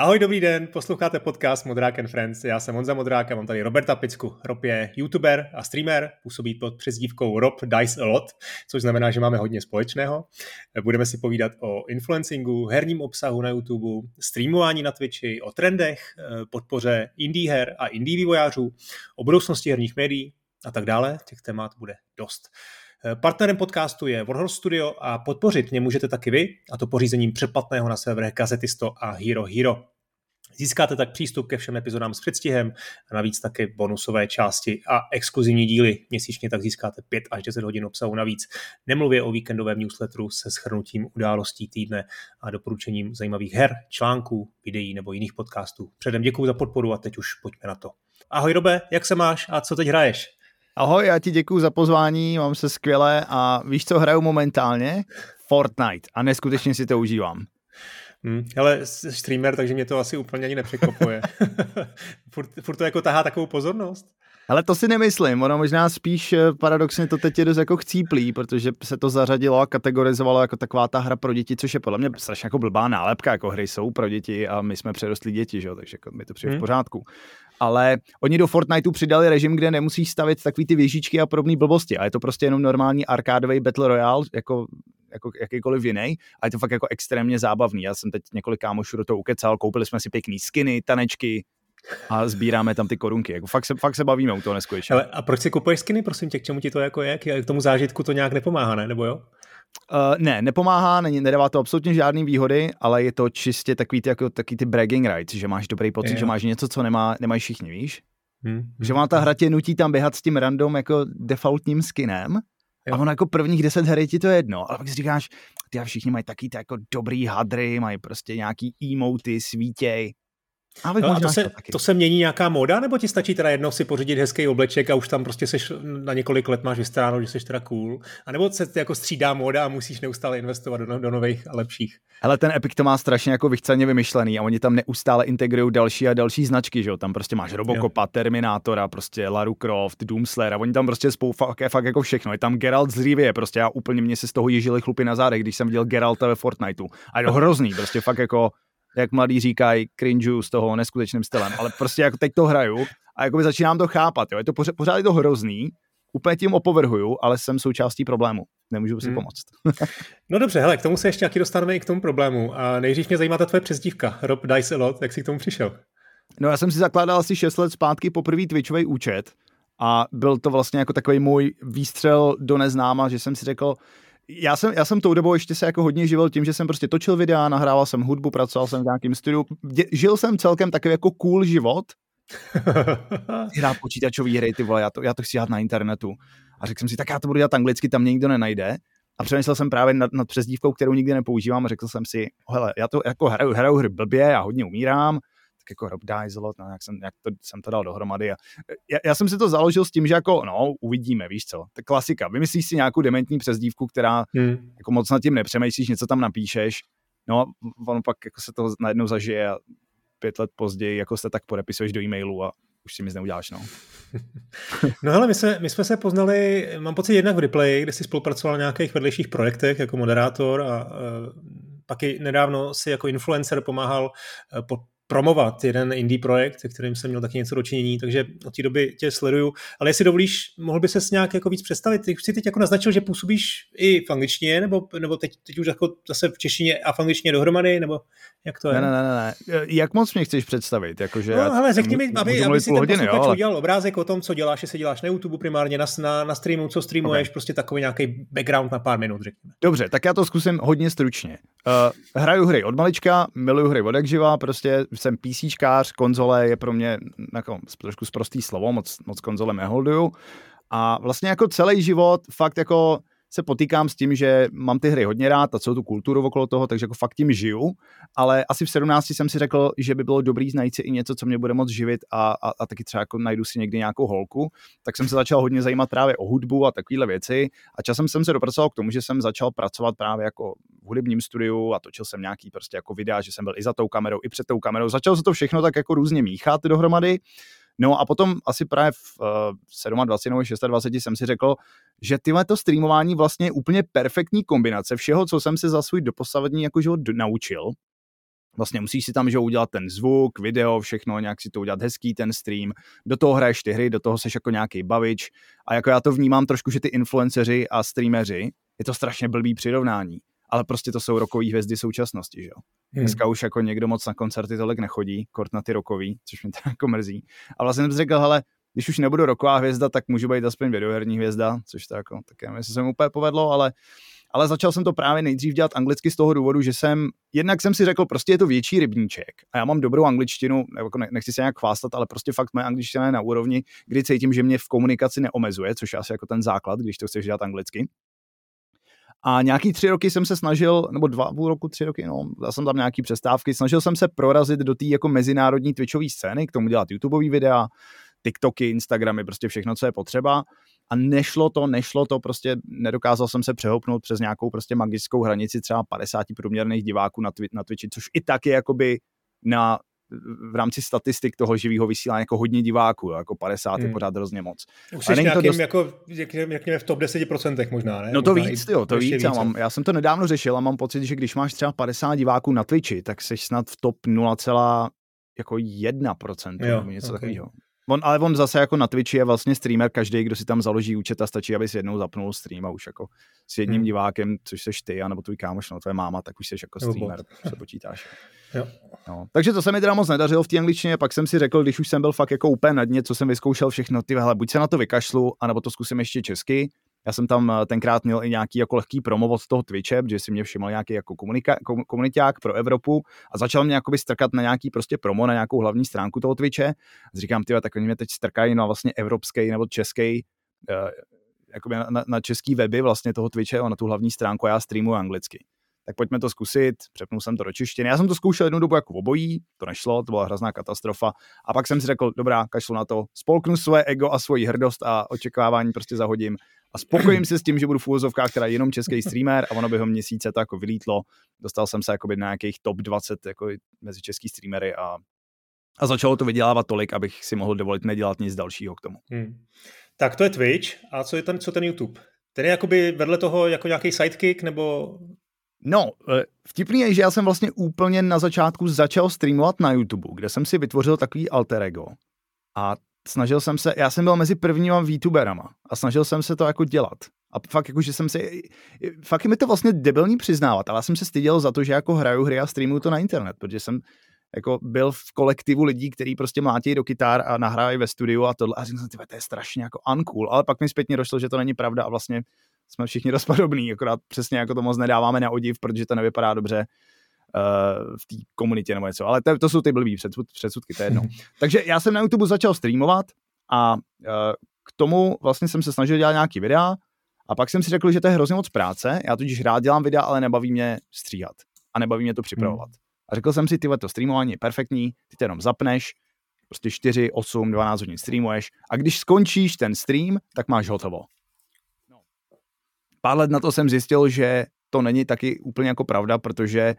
Ahoj, dobrý den, posloucháte podcast Modrák and Friends. Já jsem Honza Modrák a mám tady Roberta Picku. Rob je youtuber a streamer, působí pod přezdívkou Rob Dice a Lot, což znamená, že máme hodně společného. Budeme si povídat o influencingu, herním obsahu na YouTube, streamování na Twitchi, o trendech, podpoře indie her a indie vývojářů, o budoucnosti herních médií a tak dále. Těch témat bude dost. Partnerem podcastu je Warhol Studio a podpořit mě můžete taky vy, a to pořízením předplatného na serverech Gazetisto a Hero Hero. Získáte tak přístup ke všem epizodám s předstihem a navíc také bonusové části a exkluzivní díly. Měsíčně tak získáte 5 až 10 hodin obsahu navíc. Nemluvě o víkendovém newsletteru se schrnutím událostí týdne a doporučením zajímavých her, článků, videí nebo jiných podcastů. Předem děkuji za podporu a teď už pojďme na to. Ahoj Robe, jak se máš a co teď hraješ? Ahoj, já ti děkuji za pozvání, mám se skvěle a víš, co hraju momentálně? Fortnite a neskutečně si to užívám. Hmm, ale streamer, takže mě to asi úplně ani nepřekopuje. furt, furt to jako tahá takovou pozornost. Ale to si nemyslím, ono možná spíš eh, paradoxně to teď je dost jako chcíplý, protože se to zařadilo a kategorizovalo jako taková ta hra pro děti, což je podle mě strašně jako blbá nálepka, jako hry jsou pro děti a my jsme přerostli děti, že? takže jako mi to přijde hmm. v pořádku ale oni do Fortniteu přidali režim, kde nemusíš stavit takový ty věžičky a podobné blbosti a je to prostě jenom normální arkádový Battle Royale, jako jako jakýkoliv jiný a je to fakt jako extrémně zábavný. Já jsem teď několik kámošů do toho ukecal, koupili jsme si pěkný skiny, tanečky, a sbíráme tam ty korunky. Jako fakt, se, fakt se bavíme u toho neskutečně. A proč si kupuješ skiny, prosím tě, k čemu ti to jako je? K tomu zážitku to nějak nepomáhá, ne? Nebo jo? Uh, ne, nepomáhá, ne, nedává to absolutně žádný výhody, ale je to čistě takový ty, jako, takový ty bragging rights, že máš dobrý pocit, je. že máš něco, co nemá, nemají všichni, víš? Hmm. Že vám ta hra tě nutí tam běhat s tím random jako defaultním skinem jo. a ono jako prvních deset her je ti to jedno, ale pak si říkáš, ty a všichni mají taky ty jako dobrý hadry, mají prostě nějaký emoty, svítěj, ale no a to, se, to, to se mění nějaká moda, nebo ti stačí teda jednou si pořídit hezký obleček a už tam prostě seš na několik let máš vystaráno, že jsi teda cool? A nebo se jako střídá moda a musíš neustále investovat do, do nových a lepších? Ale ten Epic to má strašně jako vychceně vymyšlený a oni tam neustále integrují další a další značky, že jo? Tam prostě máš Robocopa, jo. Terminátora, prostě Lara Croft, Doomslayer a oni tam prostě spou fakt, fakt jako všechno. Je tam Geralt z Rivie, prostě já úplně mě se z toho ježili chlupy na zádech, když jsem viděl Geralta ve Fortniteu. A je to hrozný, prostě fakt jako jak mladí říkají, cringe z toho neskutečným stylem, ale prostě jako teď to hraju a jako začínám to chápat, jo. je to pořád, pořád je to hrozný, úplně tím opovrhuju, ale jsem součástí problému. Nemůžu si hmm. pomoct. no dobře, hele, k tomu se ještě nějaký dostaneme i k tomu problému. A nejdřív mě zajímá ta tvoje přezdívka, Rob Dice a lot, jak jsi k tomu přišel? No já jsem si zakládal asi 6 let zpátky poprvé Twitchový účet a byl to vlastně jako takový můj výstřel do neznáma, že jsem si řekl, já jsem, já jsem tou dobou ještě se jako hodně živil tím, že jsem prostě točil videa, nahrával jsem hudbu, pracoval jsem v nějakém studiu. Žil jsem celkem takový jako cool život. Hrát počítačové hry, ty vole, já to, já to chci dělat na internetu. A řekl jsem si, tak já to budu dělat anglicky, tam mě nikdo nenajde. A přemýšlel jsem právě nad, nad přezdívkou, kterou nikdy nepoužívám a řekl jsem si, hele, já to jako hraju, hraju hry blbě, já hodně umírám, jako Rob Dizelt, no, jak, jsem, jak to, jsem to dal dohromady. A já, já, jsem si to založil s tím, že jako, no, uvidíme, víš co, to klasika. Vymyslíš si nějakou dementní přezdívku, která hmm. jako moc nad tím nepřemýšlíš, něco tam napíšeš, no, on pak jako se to najednou zažije a pět let později jako se tak podepisuješ do e-mailu a už si mi neuděláš, no. no hele, my, se, my jsme se poznali, mám pocit jednak v Replay, kde jsi spolupracoval na nějakých vedlejších projektech jako moderátor a uh, pak i nedávno si jako influencer pomáhal uh, pod promovat jeden indie projekt, se kterým jsem měl taky něco dočinění, takže od té doby tě sleduju. Ale jestli dovolíš, mohl by se nějak jako víc představit? Ty jsi teď jako naznačil, že působíš i v angličtině, nebo, nebo teď, teď už jako zase v češtině a v angličtině dohromady, nebo jak to je? Ne, ne, ne, ne. Jak moc mě chceš představit? Jakože no, hele, řekni mi, aby, aby si ten hodiny, jo, ale... udělal obrázek o tom, co děláš, jestli děláš na YouTube primárně, na, na, na streamu, co streamuješ, okay. prostě takový nějaký background na pár minut, řekněme. Dobře, tak já to zkusím hodně stručně. Uh, hraju hry od malička, miluju hry od jak živa, prostě jsem PCčkář, konzole je pro mě jako trošku zprostý slovo, moc, moc konzole neholduju. A vlastně jako celý život fakt jako se potýkám s tím, že mám ty hry hodně rád a celou tu kulturu okolo toho, takže jako fakt tím žiju, ale asi v 17 jsem si řekl, že by bylo dobrý najít si i něco, co mě bude moc živit a, a, a taky třeba jako najdu si někdy nějakou holku, tak jsem se začal hodně zajímat právě o hudbu a takovéhle věci a časem jsem se dopracoval k tomu, že jsem začal pracovat právě jako v hudebním studiu a točil jsem nějaký prostě jako videa, že jsem byl i za tou kamerou, i před tou kamerou. Začal se to všechno tak jako různě míchat dohromady No a potom asi právě v uh, 27 nebo 26 jsem si řekl, že tyhle to streamování vlastně je úplně perfektní kombinace všeho, co jsem se za svůj doposavadní jako život naučil Vlastně musíš si tam že udělat ten zvuk, video, všechno, nějak si to udělat hezký, ten stream. Do toho hraješ ty hry, do toho seš jako nějaký bavič. A jako já to vnímám trošku, že ty influenceři a streameři, je to strašně blbý přirovnání. Ale prostě to jsou rokový hvězdy současnosti, že jo. Hmm. Dneska už jako někdo moc na koncerty tolik nechodí, kort na ty rokový, což mě to jako mrzí. A vlastně jsem řekl, hele, když už nebudu roková hvězda, tak můžu být aspoň videoherní hvězda, což to jako, tak nevím, jestli se mi úplně povedlo, ale ale začal jsem to právě nejdřív dělat anglicky z toho důvodu, že jsem, jednak jsem si řekl, prostě je to větší rybníček a já mám dobrou angličtinu, jako nechci se nějak chvástat, ale prostě fakt moje angličtina je na úrovni, kdy cítím, že mě v komunikaci neomezuje, což je asi jako ten základ, když to chceš dělat anglicky. A nějaký tři roky jsem se snažil, nebo dva půl roku, tři roky, no, dal jsem tam nějaký přestávky, snažil jsem se prorazit do té jako mezinárodní Twitchové scény, k tomu dělat YouTubeové videa, TikToky, Instagramy, prostě všechno, co je potřeba. A nešlo to, nešlo to, prostě nedokázal jsem se přehoupnout přes nějakou prostě magickou hranici třeba 50 průměrných diváků na, twi- na Twitchi, což i tak je jakoby na v rámci statistik toho živého vysílání jako hodně diváků, jako 50 hmm. je pořád hrozně moc. Už jsi nějakým, dost... jako, řekněme, v top 10% možná, ne? No to možná víc, jo, to víc. Já, mám, já jsem to nedávno řešil a mám pocit, že když máš třeba 50 diváků na Twitchi, tak jsi snad v top 0, jako 1%, jo, něco okay. takového. On, ale on zase jako na Twitchi je vlastně streamer, každý, kdo si tam založí účet a stačí, aby si jednou zapnul stream a už jako s jedním hmm. divákem, což seš ty, anebo tvůj kámoš, no tvoje máma, tak už jsi jako streamer, se počítáš. Jo. No. Takže to se mi teda moc nedařilo v té angličtině, pak jsem si řekl, když už jsem byl fakt jako úplně na dně, co jsem vyzkoušel všechno, ty hele, buď se na to vykašlu, anebo to zkusím ještě česky, já jsem tam eh, tenkrát měl i nějaký jako lehký promo od toho Twitche, protože si mě všiml nějaký jako komunika, komuniták pro Evropu a začal mě jakoby strkat na nějaký prostě promo, na nějakou hlavní stránku toho Twitche. A říkám, ty tak oni mě teď strkají na vlastně evropský nebo český uh, jakoby na, na, český weby vlastně toho Twitche, na tu hlavní stránku a já streamuji anglicky tak pojďme to zkusit, přepnul jsem to do češtiny. Já jsem to zkoušel jednu dobu jako obojí, to nešlo, to byla hrozná katastrofa. A pak jsem si řekl, dobrá, kašlu na to, spolknu své ego a svoji hrdost a očekávání prostě zahodím a spokojím se s tím, že budu v úvozovkách teda jenom český streamer a ono by ho měsíce to jako vylítlo. Dostal jsem se jakoby na nějakých top 20 jako mezi český streamery a, a začalo to vydělávat tolik, abych si mohl dovolit nedělat nic dalšího k tomu. Hmm. Tak to je Twitch a co je ten, co ten YouTube? Ten je jakoby vedle toho jako nějaký sidekick nebo No, e, vtipný je, že já jsem vlastně úplně na začátku začal streamovat na YouTube, kde jsem si vytvořil takový alter ego. A snažil jsem se, já jsem byl mezi prvníma VTuberama a snažil jsem se to jako dělat. A fakt jako, že jsem si, fakt je mi to vlastně debilní přiznávat, ale já jsem se styděl za to, že jako hraju hry a streamuju to na internet, protože jsem jako byl v kolektivu lidí, kteří prostě mlátí do kytar a nahrávají ve studiu a tohle. A jsem, to je strašně jako uncool, ale pak mi zpětně došlo, že to není pravda a vlastně jsme všichni dost akorát přesně jako to moc nedáváme na odiv, protože to nevypadá dobře v té komunitě nebo něco. Ale to, to jsou ty blbý předsud, předsudky, to je jedno. Takže já jsem na YouTube začal streamovat a uh, k tomu vlastně jsem se snažil dělat nějaký videa a pak jsem si řekl, že to je hrozně moc práce. Já totiž rád dělám videa, ale nebaví mě stříhat a nebaví mě to připravovat. Hmm. A řekl jsem si, ty to streamování je perfektní, ty to jenom zapneš, prostě 4, 8, 12 hodin streamuješ a když skončíš ten stream, tak máš hotovo. No. Pár let na to jsem zjistil, že to není taky úplně jako pravda, protože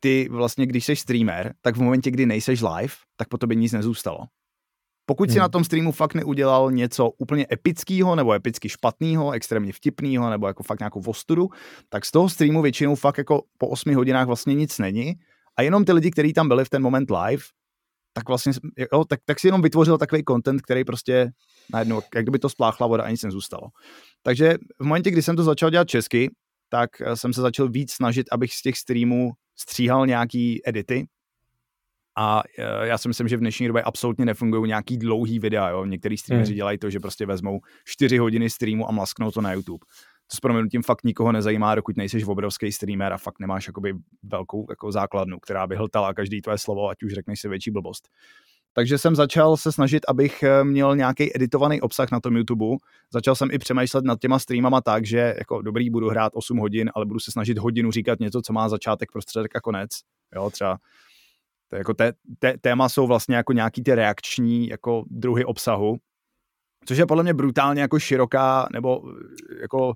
ty vlastně, když jsi streamer, tak v momentě, kdy nejseš live, tak po tobě nic nezůstalo. Pokud hmm. si na tom streamu fakt neudělal něco úplně epického nebo epicky špatného, extrémně vtipného nebo jako fakt nějakou vostudu, tak z toho streamu většinou fakt jako po 8 hodinách vlastně nic není a jenom ty lidi, kteří tam byli v ten moment live, tak vlastně, jo, tak, tak si jenom vytvořil takový content, který prostě najednou, jak kdyby to spláchla voda a nic nezůstalo. Takže v momentě, kdy jsem to začal dělat česky, tak jsem se začal víc snažit, abych z těch streamů stříhal nějaký edity, a e, já si myslím, že v dnešní době absolutně nefungují nějaký dlouhý videa. Jo? Některý streameři hmm. dělají to, že prostě vezmou 4 hodiny streamu a mlasknou to na YouTube. To s proměnutím fakt nikoho nezajímá, dokud nejseš obrovský streamer a fakt nemáš jakoby velkou jako základnu, která by hltala každý tvoje slovo, ať už řekneš si větší blbost. Takže jsem začal se snažit, abych e, měl nějaký editovaný obsah na tom YouTube. Začal jsem i přemýšlet nad těma streamama tak, že jako dobrý, budu hrát 8 hodin, ale budu se snažit hodinu říkat něco, co má začátek, prostředek a konec. Jo, třeba to jako té, té, téma jsou vlastně jako nějaký ty reakční jako druhy obsahu, což je podle mě brutálně jako široká nebo jako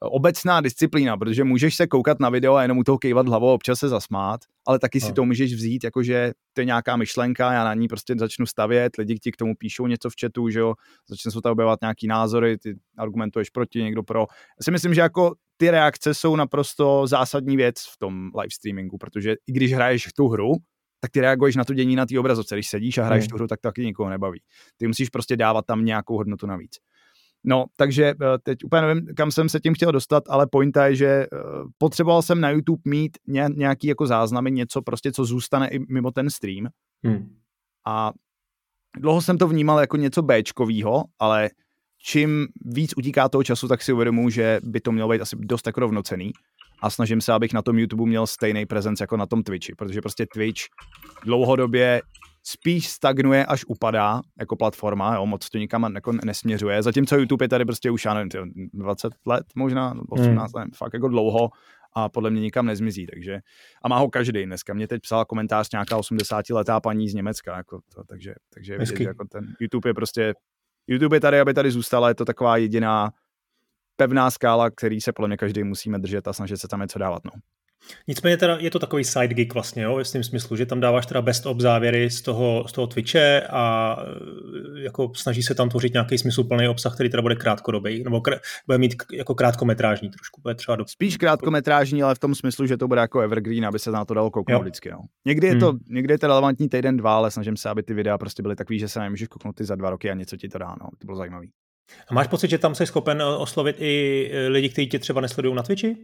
obecná disciplína, protože můžeš se koukat na video a jenom u toho kejvat hlavou, občas se zasmát, ale taky si no. to můžeš vzít, jakože to je nějaká myšlenka, já na ní prostě začnu stavět, lidi ti k tomu píšou něco v chatu, že jo, začne se tam objevovat nějaký názory, ty argumentuješ proti, někdo pro. Já si myslím, že jako ty reakce jsou naprosto zásadní věc v tom live streamingu, protože i když hraješ tu hru, tak ty reaguješ na to dění na té obrazovce. Když sedíš a hraješ mm. tu hru, tak to taky nikoho nebaví. Ty musíš prostě dávat tam nějakou hodnotu navíc. No, takže eh, teď úplně nevím, kam jsem se tím chtěl dostat, ale pointa je, že eh, potřeboval jsem na YouTube mít nějaký jako záznamy, něco prostě, co zůstane i mimo ten stream. Hmm. A dlouho jsem to vnímal jako něco Bčkovýho, ale čím víc utíká toho času, tak si uvědomuji, že by to mělo být asi dost jako rovnocený a snažím se, abych na tom YouTube měl stejný prezenc jako na tom Twitchi, protože prostě Twitch dlouhodobě spíš stagnuje, až upadá jako platforma, jo, moc to nikam jako nesměřuje, zatímco YouTube je tady prostě už, já nevím, 20 let možná, 18 hmm. let, fakt jako dlouho a podle mě nikam nezmizí, takže a má ho každý dneska. Mě teď psala komentář nějaká 80 letá paní z Německa, jako to, takže, takže vidět, jako ten YouTube je prostě, YouTube je tady, aby tady zůstala, je to taková jediná pevná skála, který se podle mě každý musíme držet a snažit se tam něco dávat, no. Nicméně teda je to takový side gig vlastně, jo, v tím smyslu, že tam dáváš teda best of závěry z toho, z toho Twitche a e, jako snaží se tam tvořit nějaký smysluplný obsah, který teda bude krátkodobý, nebo kr- bude mít jako krátkometrážní trošku. Bude třeba do... Spíš krátkometrážní, ale v tom smyslu, že to bude jako evergreen, aby se na to dalo kouknout vždycky. No. Někdy, je to, hmm. někdy je to relevantní týden, dva, ale snažím se, aby ty videa prostě byly takový, že se nemůžeš kouknout ty za dva roky a něco ti to dá. No. To bylo zajímavé. A máš pocit, že tam jsi schopen oslovit i e, lidi, kteří tě třeba nesledují na Twitchi?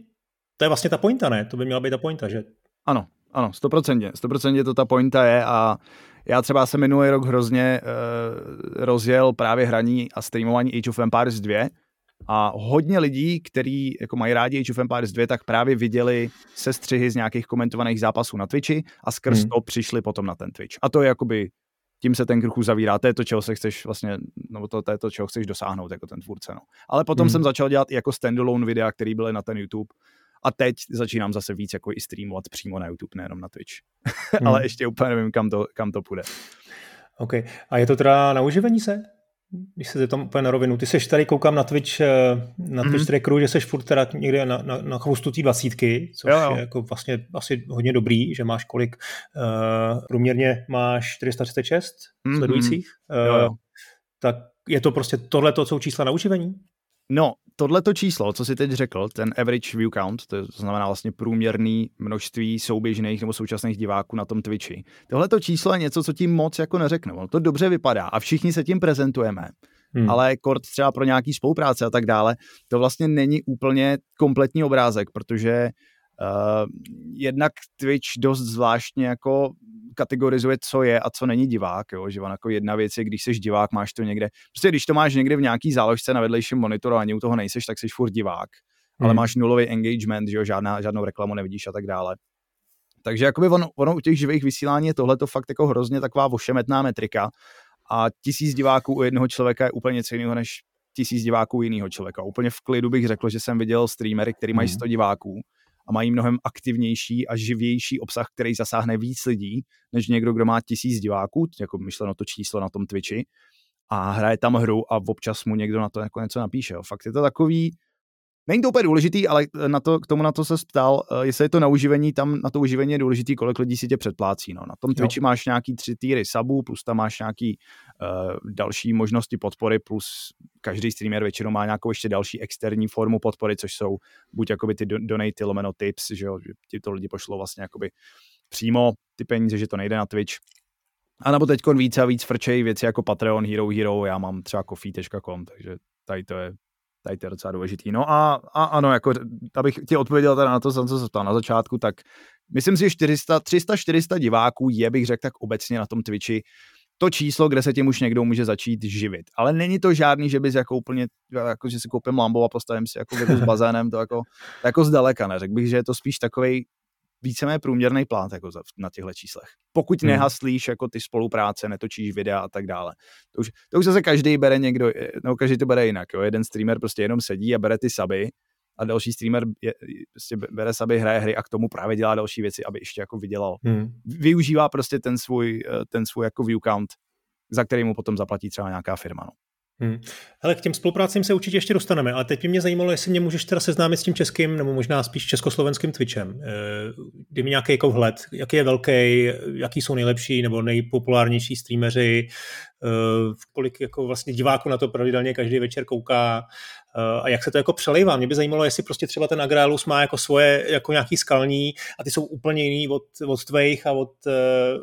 To je vlastně ta pointa, ne? To by měla být ta pointa, že? Ano, ano, stoprocentně. Stoprocentně to ta pointa je a já třeba jsem minulý rok hrozně uh, rozjel právě hraní a streamování Age of Empires 2 a hodně lidí, kteří jako mají rádi Age of Empires 2, tak právě viděli sestřihy z nějakých komentovaných zápasů na Twitchi a skrz hmm. to přišli potom na ten Twitch. A to je jakoby tím se ten kruh uzavírá. To je to, čeho se chceš vlastně, nebo to, to je to, čeho chceš dosáhnout jako ten tvůrce. No. Ale potom hmm. jsem začal dělat jako standalone videa, které byly na ten YouTube a teď začínám zase víc jako i streamovat přímo na YouTube, nejenom na Twitch. Hmm. Ale ještě úplně nevím, kam to, kam to půjde. OK. A je to teda na uživení se? Když se tam úplně na rovinu. Ty seš tady, koukám na Twitch, eh, na Twitch mm-hmm. trackeru, že seš furt teda někde na, na, na chvostu té dvacítky, což jo, jo. je jako vlastně asi hodně dobrý, že máš kolik, uh, průměrně máš 436 mm-hmm. sledujících. Uh, jo, jo. Tak je to prostě tohle, to jsou čísla na uživení? No, tohleto číslo, co si teď řekl, ten average view count, to znamená vlastně průměrný množství souběžných nebo současných diváků na tom Twitchi. Tohleto číslo je něco, co tím moc jako neřeknu. No, to dobře vypadá a všichni se tím prezentujeme. Hmm. Ale kort třeba pro nějaký spolupráce a tak dále, to vlastně není úplně kompletní obrázek, protože jednak Twitch dost zvláštně jako kategorizuje, co je a co není divák, jo? že on jako jedna věc je, když jsi divák, máš to někde, prostě když to máš někde v nějaký záložce na vedlejším monitoru a ani u toho nejseš, tak jsi furt divák, hmm. ale máš nulový engagement, že jo? Žádná, žádnou reklamu nevidíš a tak dále. Takže jakoby ono, ono u těch živých vysílání je tohle to fakt jako hrozně taková vošemetná metrika a tisíc diváků u jednoho člověka je úplně něco jiného než tisíc diváků u jiného člověka. Úplně v klidu bych řekl, že jsem viděl streamery, který mají 100 hmm. diváků a mají mnohem aktivnější a živější obsah, který zasáhne víc lidí, než někdo, kdo má tisíc diváků, jako myšleno to číslo na tom Twitchi, a hraje tam hru a občas mu někdo na to jako něco napíše. Jo. Fakt je to takový, Není to úplně důležitý, ale na to, k tomu na to se ptal, uh, jestli je to na uživení, tam na to uživení je důležitý, kolik lidí si tě předplácí. No. Na tom Twitchi jo. máš nějaký tři týry subů, plus tam máš nějaký uh, další možnosti podpory, plus každý streamer většinou má nějakou ještě další externí formu podpory, což jsou buď jakoby ty donaty, lomeno tips, že, jo, že ti to lidi pošlou vlastně jakoby přímo ty peníze, že to nejde na Twitch. A nebo teď víc a víc frčej věci jako Patreon, Hero Hero, já mám třeba coffee.com, takže tady to je tady to je docela důležitý. No a, a ano, jako, abych ti odpověděl teda na to, co se ptal na začátku, tak myslím si, že 400, 300-400 diváků je, bych řekl tak obecně na tom Twitchi, to číslo, kde se tím už někdo může začít živit. Ale není to žádný, že bys jako úplně, jako že si koupím Lambo a postavím si jako s bazénem, to jako, to jako zdaleka neřekl bych, že je to spíš takový víceméně průměrný plát jako za, na těchto číslech. Pokud hmm. nehaslíš jako ty spolupráce, netočíš videa a tak dále. To už, to už zase každý bere někdo, no každý to bere jinak. Jo. Jeden streamer prostě jenom sedí a bere ty saby a další streamer je, prostě bere saby, hraje hry a k tomu právě dělá další věci, aby ještě jako vydělal. Hmm. Využívá prostě ten svůj, eh, ten svůj jako view count, za který mu potom zaplatí třeba nějaká firma. No. Hmm. Hele, k těm spoluprácím se určitě ještě dostaneme, ale teď by mě zajímalo, jestli mě můžeš teda seznámit s tím českým, nebo možná spíš československým Twitchem. Eh, Dej mi nějaký jako vhled, jaký je velký, jaký jsou nejlepší nebo nejpopulárnější streameři, eh, kolik jako vlastně diváků na to pravidelně každý večer kouká a jak se to jako přelejvá. Mě by zajímalo, jestli prostě třeba ten Agrálus má jako svoje jako nějaký skalní a ty jsou úplně jiný od, od tvých a od,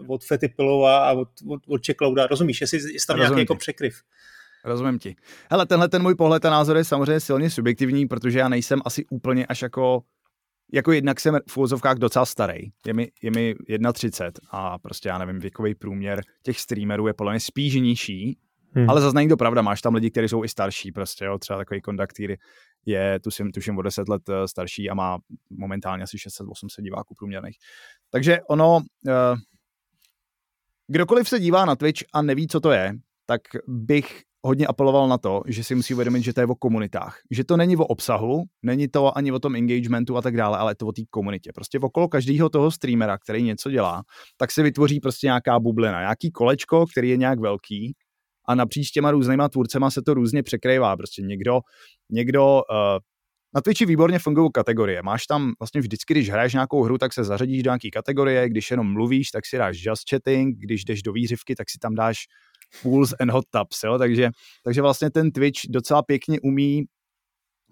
od Fety Pilova a od, od, od Checklouda. Rozumíš, jestli, jestli tam Rozumím nějaký jako překryv. Rozumím ti. Hele, tenhle ten můj pohled a názor je samozřejmě silně subjektivní, protože já nejsem asi úplně až jako jako jednak jsem v úvozovkách docela starý. Je mi, je mi 31 a prostě já nevím, věkový průměr těch streamerů je podle mě spíš nižší, hmm. ale zase není to pravda, máš tam lidi, kteří jsou i starší, prostě jo, třeba takový kondaktýr je, tuším, tuším o 10 let eh, starší a má momentálně asi 600-800 diváků průměrných. Takže ono, uh, kdokoliv se dívá na Twitch a neví, co to je, tak bych hodně apeloval na to, že si musí uvědomit, že to je o komunitách. Že to není o obsahu, není to ani o tom engagementu a tak dále, ale je to o té komunitě. Prostě okolo každého toho streamera, který něco dělá, tak se vytvoří prostě nějaká bublina, nějaký kolečko, který je nějak velký a napříč těma různýma tvůrcema se to různě překrývá. Prostě někdo, někdo uh, na Twitchi výborně fungují kategorie. Máš tam vlastně vždycky, když hraješ nějakou hru, tak se zařadíš do nějaké kategorie, když jenom mluvíš, tak si dáš just chatting, když jdeš do výřivky, tak si tam dáš pools and hot tubs, jo? Takže, takže vlastně ten Twitch docela pěkně umí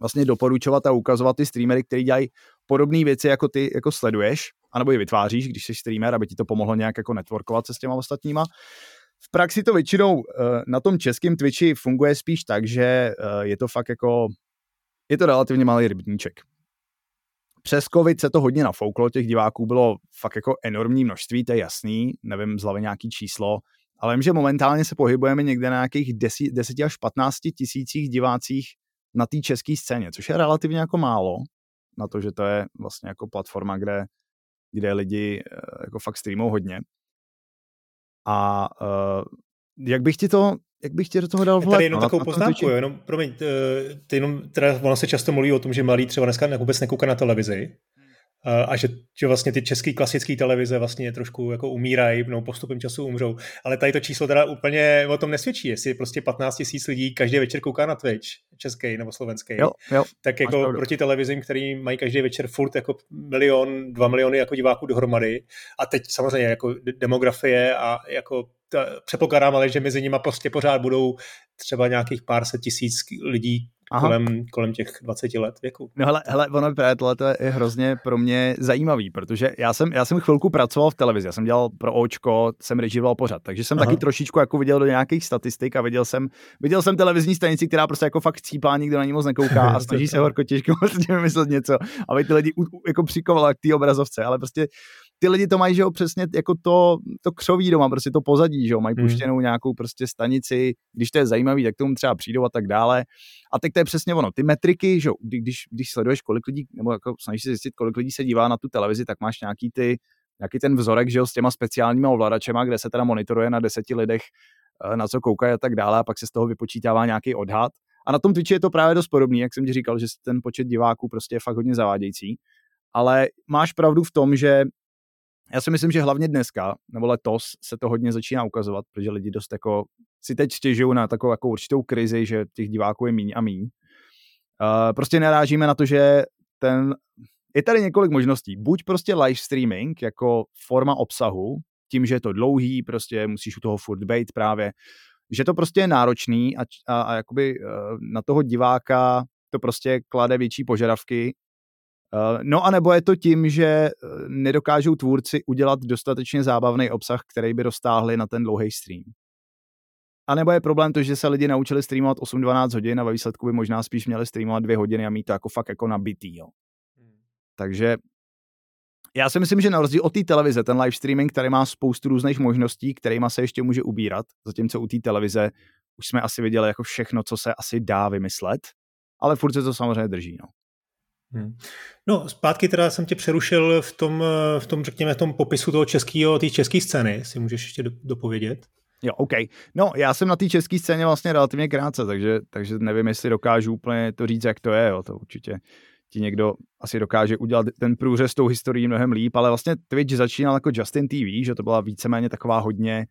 vlastně doporučovat a ukazovat ty streamery, kteří dělají podobné věci, jako ty jako sleduješ, anebo je vytváříš, když jsi streamer, aby ti to pomohlo nějak jako networkovat se s těma ostatníma. V praxi to většinou eh, na tom českém Twitchi funguje spíš tak, že eh, je to fakt jako, je to relativně malý rybníček. Přes covid se to hodně nafouklo, těch diváků bylo fakt jako enormní množství, to je jasný, nevím z hlavy nějaký číslo, ale vím, že momentálně se pohybujeme někde na nějakých 10, 10 až 15 tisících divácích na té české scéně, což je relativně jako málo na to, že to je vlastně jako platforma, kde, kde lidi eh, jako fakt streamou hodně. A uh, jak bych ti to, jak bych ti do toho dal vhled? Tady jenom no, takovou poznámku, jenom, promiň, eh, ty jenom, teda ono se často mluví o tom, že malí třeba dneska vůbec nekouká na televizi, a že, že vlastně ty české klasické televize vlastně trošku jako umírají, no postupem času umřou. Ale tady to číslo teda úplně o tom nesvědčí, jestli prostě 15 tisíc lidí každý večer kouká na Twitch, český nebo slovenský, jo, jo, tak jako pravdu. proti televizím, který mají každý večer furt jako milion, dva miliony jako diváků dohromady a teď samozřejmě jako demografie a jako předpokládám ale, že mezi nimi prostě pořád budou třeba nějakých pár set tisíc lidí, kolem, kolem těch 20 let věku. No hele, hele ono právě tohle je hrozně pro mě zajímavý, protože já jsem, já jsem chvilku pracoval v televizi, já jsem dělal pro Očko, jsem režíroval pořád, takže jsem Aha. taky trošičku jako viděl do nějakých statistik a viděl jsem, viděl jsem televizní stanici, která prostě jako fakt cípá, nikdo na ní moc nekouká a snaží se horko těžko vlastně vymyslet něco, aby ty lidi jako přikovala k té obrazovce, ale prostě ty lidi to mají, že jo, přesně jako to, to křoví doma, prostě to pozadí, že jo, mají hmm. puštěnou nějakou prostě stanici, když to je zajímavý, tak tomu třeba přijdou a tak dále. A teď to je přesně ono, ty metriky, že jo, když, když sleduješ, kolik lidí, nebo jako snažíš se zjistit, kolik lidí se dívá na tu televizi, tak máš nějaký ty, nějaký ten vzorek, že jo, s těma speciálníma ovladačema, kde se teda monitoruje na deseti lidech, eh, na co koukají a tak dále, a pak se z toho vypočítává nějaký odhad. A na tom Twitchi je to právě dost podobný, jak jsem ti říkal, že ten počet diváků prostě je fakt hodně zavádějící. Ale máš pravdu v tom, že já si myslím, že hlavně dneska, nebo letos, se to hodně začíná ukazovat, protože lidi dost jako si teď stěžují na takovou jako určitou krizi, že těch diváků je míň a míň. Uh, prostě narážíme na to, že ten, je tady několik možností. Buď prostě live streaming jako forma obsahu, tím, že je to dlouhý, prostě musíš u toho furt být právě, že to prostě je náročný a, a, a jakoby uh, na toho diváka to prostě klade větší požadavky no a nebo je to tím, že eh, nedokážou tvůrci udělat dostatečně zábavný obsah, který by roztáhli na ten dlouhý stream. A nebo je problém to, že se lidi naučili streamovat 8-12 hodin a ve výsledku by možná spíš měli streamovat 2 hodiny a mít to jako fakt jako nabitý. Jo. Hmm. Takže já si myslím, že na rozdíl od té televize, ten live streaming, který má spoustu různých možností, kterými se ještě může ubírat, zatímco u té televize už jsme asi viděli jako všechno, co se asi dá vymyslet, ale furt se to samozřejmě drží. No. Hmm. No, zpátky teda jsem tě přerušil v tom, v tom řekněme, v tom popisu toho českého, té české scény, si můžeš ještě dopovědět. Jo, OK. No, já jsem na té české scéně vlastně relativně krátce, takže, takže nevím, jestli dokážu úplně to říct, jak to je, jo, to určitě ti někdo asi dokáže udělat ten průřez tou historií mnohem líp, ale vlastně Twitch začínal jako Justin TV, že to byla víceméně taková hodně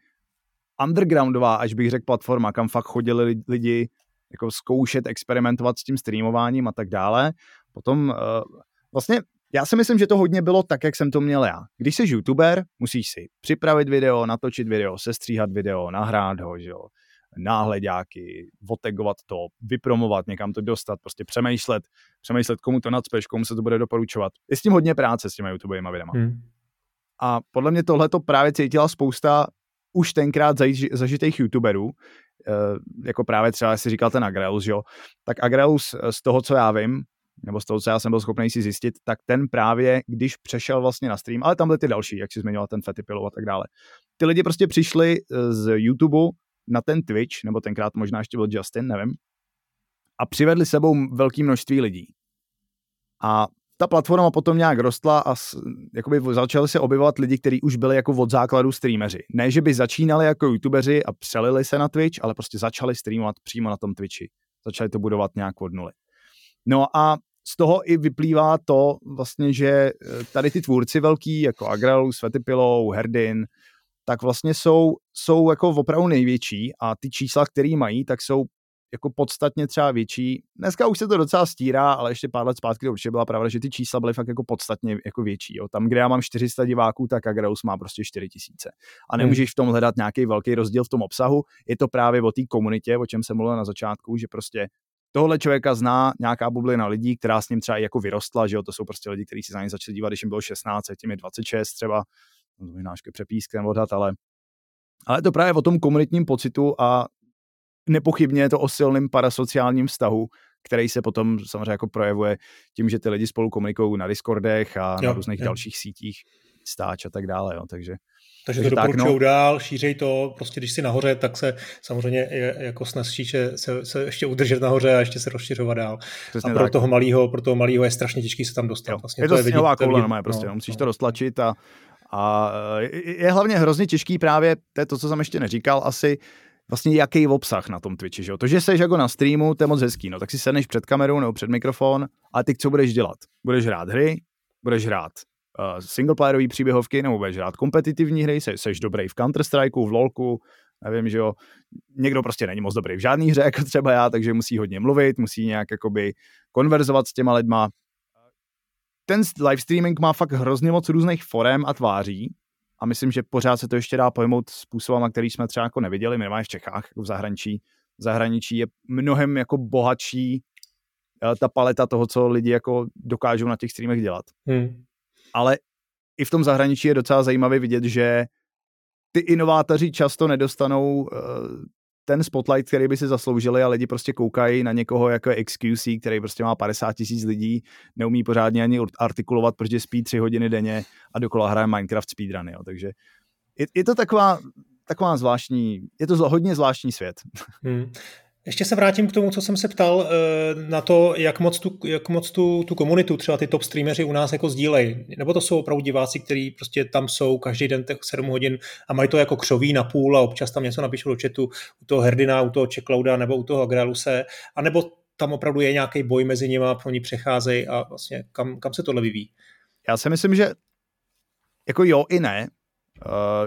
undergroundová, až bych řekl platforma, kam fakt chodili lidi jako zkoušet, experimentovat s tím streamováním a tak dále. Potom uh, vlastně já si myslím, že to hodně bylo tak, jak jsem to měl já. Když jsi youtuber, musíš si připravit video, natočit video, sestříhat video, nahrát ho, že jo, náhledáky, otegovat to, vypromovat, někam to dostat, prostě přemýšlet, přemýšlet, komu to nadspeš, komu se to bude doporučovat. Je s tím hodně práce s těmi YouTubovými videama. Hmm. A podle mě tohle to právě cítila spousta už tenkrát zažitých youtuberů, eh, jako právě třeba si říkal ten Agrelus, jo, tak Agrelus eh, z toho, co já vím, nebo z toho, co já jsem byl schopný si zjistit, tak ten právě, když přešel vlastně na stream, ale tam byly ty další, jak si zmiňoval ten Fetipilo a tak dále. Ty lidi prostě přišli eh, z YouTube na ten Twitch, nebo tenkrát možná ještě byl Justin, nevím, a přivedli sebou velké množství lidí. A ta platforma potom nějak rostla a jakoby začali se objevovat lidi, kteří už byli jako od základu streameři. Ne, že by začínali jako youtubeři a přelili se na Twitch, ale prostě začali streamovat přímo na tom Twitchi. Začali to budovat nějak od nuly. No a z toho i vyplývá to vlastně, že eh, tady ty tvůrci velký, jako Agrel, Svetipilou, Herdin, tak vlastně jsou, jsou jako opravdu největší a ty čísla, které mají, tak jsou jako podstatně třeba větší. Dneska už se to docela stírá, ale ještě pár let zpátky to určitě byla pravda, že ty čísla byly fakt jako podstatně jako větší. Jo. Tam, kde já mám 400 diváků, tak Agraus má prostě 4000. A hmm. nemůžeš v tom hledat nějaký velký rozdíl v tom obsahu. Je to právě o té komunitě, o čem jsem mluvil na začátku, že prostě tohle člověka zná nějaká bublina lidí, která s ním třeba i jako vyrostla, že jo, to jsou prostě lidi, kteří si za ně začali dívat, když jim bylo 16, tím je 26 třeba, no, možná ještě přepískem odhad, ale ale to právě o tom komunitním pocitu a nepochybně je to o silném parasociálním vztahu, který se potom samozřejmě jako projevuje tím, že ty lidi spolu komunikují na Discordech a jo, na různých jo. dalších sítích, stáč a tak dále, jo, takže takže to doporučují no. dál, šířej to, prostě když jsi nahoře, tak se samozřejmě je jako snazší se, se ještě udržet nahoře a ještě se rozšiřovat dál. Přesně a pro tak. toho malého, pro toho malého je strašně těžký se tam dostat. Vlastně je to, to sněhová koule, no, prostě, no, musíš no. to roztlačit a, a je hlavně hrozně těžký právě, to je to, co jsem ještě neříkal, asi vlastně jaký obsah na tom Twitchi, že jo? To, že seš jako na streamu, to je moc hezký, no tak si sedneš před kamerou nebo před mikrofon a ty co budeš dělat? Budeš hrát hry, budeš hrát uh, singleplayerový příběhovky, nebo budeš hrát kompetitivní hry, se, seš dobrý v Counter-Strikeu, v LoLku, nevím, že jo, někdo prostě není moc dobrý v žádný hře, jako třeba já, takže musí hodně mluvit, musí nějak jakoby konverzovat s těma lidma. Ten live streaming má fakt hrozně moc různých forem a tváří a myslím, že pořád se to ještě dá pojmout způsobem, který jsme třeba jako neviděli, minimálně v Čechách, jako v zahraničí. V zahraničí je mnohem jako bohatší eh, ta paleta toho, co lidi jako dokážou na těch streamech dělat. Hmm ale i v tom zahraničí je docela zajímavý vidět, že ty inovátoři často nedostanou uh, ten spotlight, který by si zasloužili a lidi prostě koukají na někoho jako XQC, který prostě má 50 tisíc lidí, neumí pořádně ani artikulovat, protože spí tři hodiny denně a dokola hraje Minecraft speedrun, jo. takže je, je to taková, taková zvláštní, je to hodně zvláštní svět. Hmm. Ještě se vrátím k tomu, co jsem se ptal eh, na to, jak moc tu, jak moc tu, tu komunitu, třeba ty top streameři u nás jako sdílejí. Nebo to jsou opravdu diváci, kteří prostě tam jsou každý den těch 7 hodin a mají to jako křoví na půl a občas tam něco napíšou do chatu u toho Herdina, u toho Čeklauda nebo u toho Agraluse, a nebo tam opravdu je nějaký boj mezi nimi a oni přecházejí a vlastně kam, kam se tohle vyvíjí? Já si myslím, že jako jo i ne,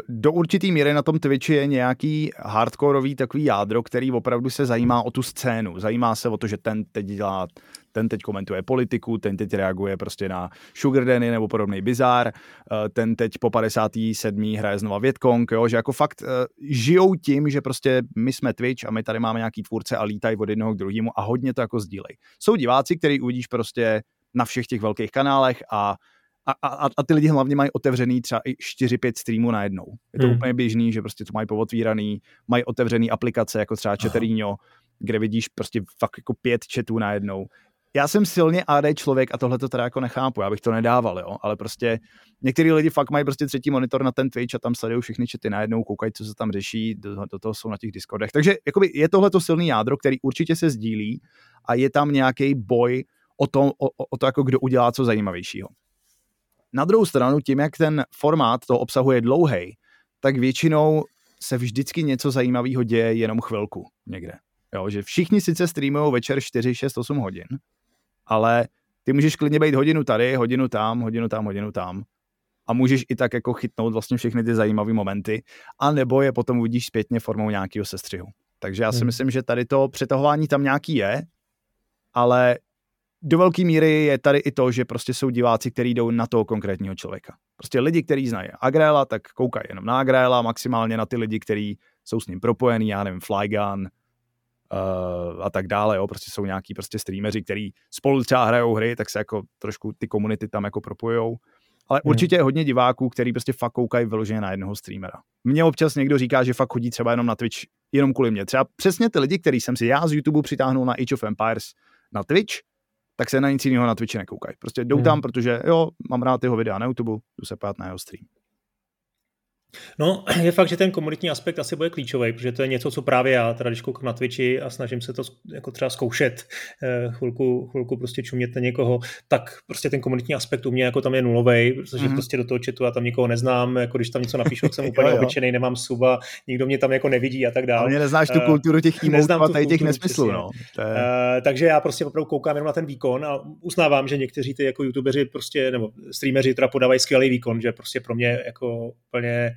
do určitý míry na tom Twitchi je nějaký hardkorový takový jádro, který opravdu se zajímá o tu scénu. Zajímá se o to, že ten teď dělá, ten teď komentuje politiku, ten teď reaguje prostě na Sugar Danny nebo podobný bizár, eh, ten teď po 57. hraje znova Vietkong, jo, že jako fakt uh, žijou tím, že prostě my jsme Twitch a my tady máme nějaký tvůrce a lítají od jednoho k druhému a hodně to jako sdílej. Jsou diváci, který uvidíš prostě na všech těch velkých kanálech a a, a, a ty lidi hlavně mají otevřený třeba i 4-5 streamů najednou. Je to hmm. úplně běžný, že prostě to mají povotvíraný, mají otevřený aplikace jako třeba Chatterino, kde vidíš prostě fakt jako pět chatů najednou. Já jsem silně AD člověk a tohle to teda jako nechápu, já bych to nedával, jo, ale prostě některý lidi fakt mají prostě třetí monitor na ten Twitch a tam sledují všechny chaty najednou, koukají, co se tam řeší, do, do toho jsou na těch Discordech. Takže jakoby je tohle to silný jádro, který určitě se sdílí a je tam nějaký boj o to, o, o to, jako kdo udělá co zajímavějšího. Na druhou stranu, tím, jak ten formát toho obsahu je dlouhý, tak většinou se vždycky něco zajímavého děje jenom chvilku někde. Jo, že všichni sice streamují večer 4, 6, 8 hodin, ale ty můžeš klidně být hodinu tady, hodinu tam, hodinu tam, hodinu tam. A můžeš i tak jako chytnout vlastně všechny ty zajímavé momenty, a nebo je potom uvidíš zpětně formou nějakého sestřihu. Takže já si hmm. myslím, že tady to přetahování tam nějaký je, ale do velké míry je tady i to, že prostě jsou diváci, kteří jdou na toho konkrétního člověka. Prostě lidi, kteří znají Agrela, tak koukají jenom na Agrela, maximálně na ty lidi, kteří jsou s ním propojení, já nevím, Flygun uh, a tak dále, jo, prostě jsou nějaký prostě streameři, kteří spolu třeba hrajou hry, tak se jako trošku ty komunity tam jako propojou. Ale hmm. určitě je hodně diváků, který prostě fakt koukají vyloženě na jednoho streamera. Mně občas někdo říká, že fakt chodí třeba jenom na Twitch, jenom kvůli mě. Třeba přesně ty lidi, který jsem si já z YouTube přitáhnul na Age of Empires na Twitch, tak se na nic jiného na Twitchi nekoukají. Prostě jdou hmm. tam, protože jo, mám rád jeho videa na YouTube, jdu se pát na jeho stream. No, je fakt, že ten komunitní aspekt asi bude klíčový, protože to je něco, co právě já, teda když koukám na Twitchi a snažím se to jako třeba zkoušet, eh, chvilku, chvilku prostě čumět na někoho, tak prostě ten komunitní aspekt u mě jako tam je nulový, protože mm-hmm. prostě do toho chatu já tam nikoho neznám, jako když tam něco napíšu, tak jsem úplně obyčejný, nemám suba, nikdo mě tam jako nevidí a tak dále. Ale neznáš tu eh, kulturu těch emote a těch nesmyslů, no. To je... uh, takže já prostě opravdu koukám jenom na ten výkon a uznávám, že někteří ty jako youtubeři prostě, nebo streameři teda podávají skvělý výkon, že prostě pro mě jako úplně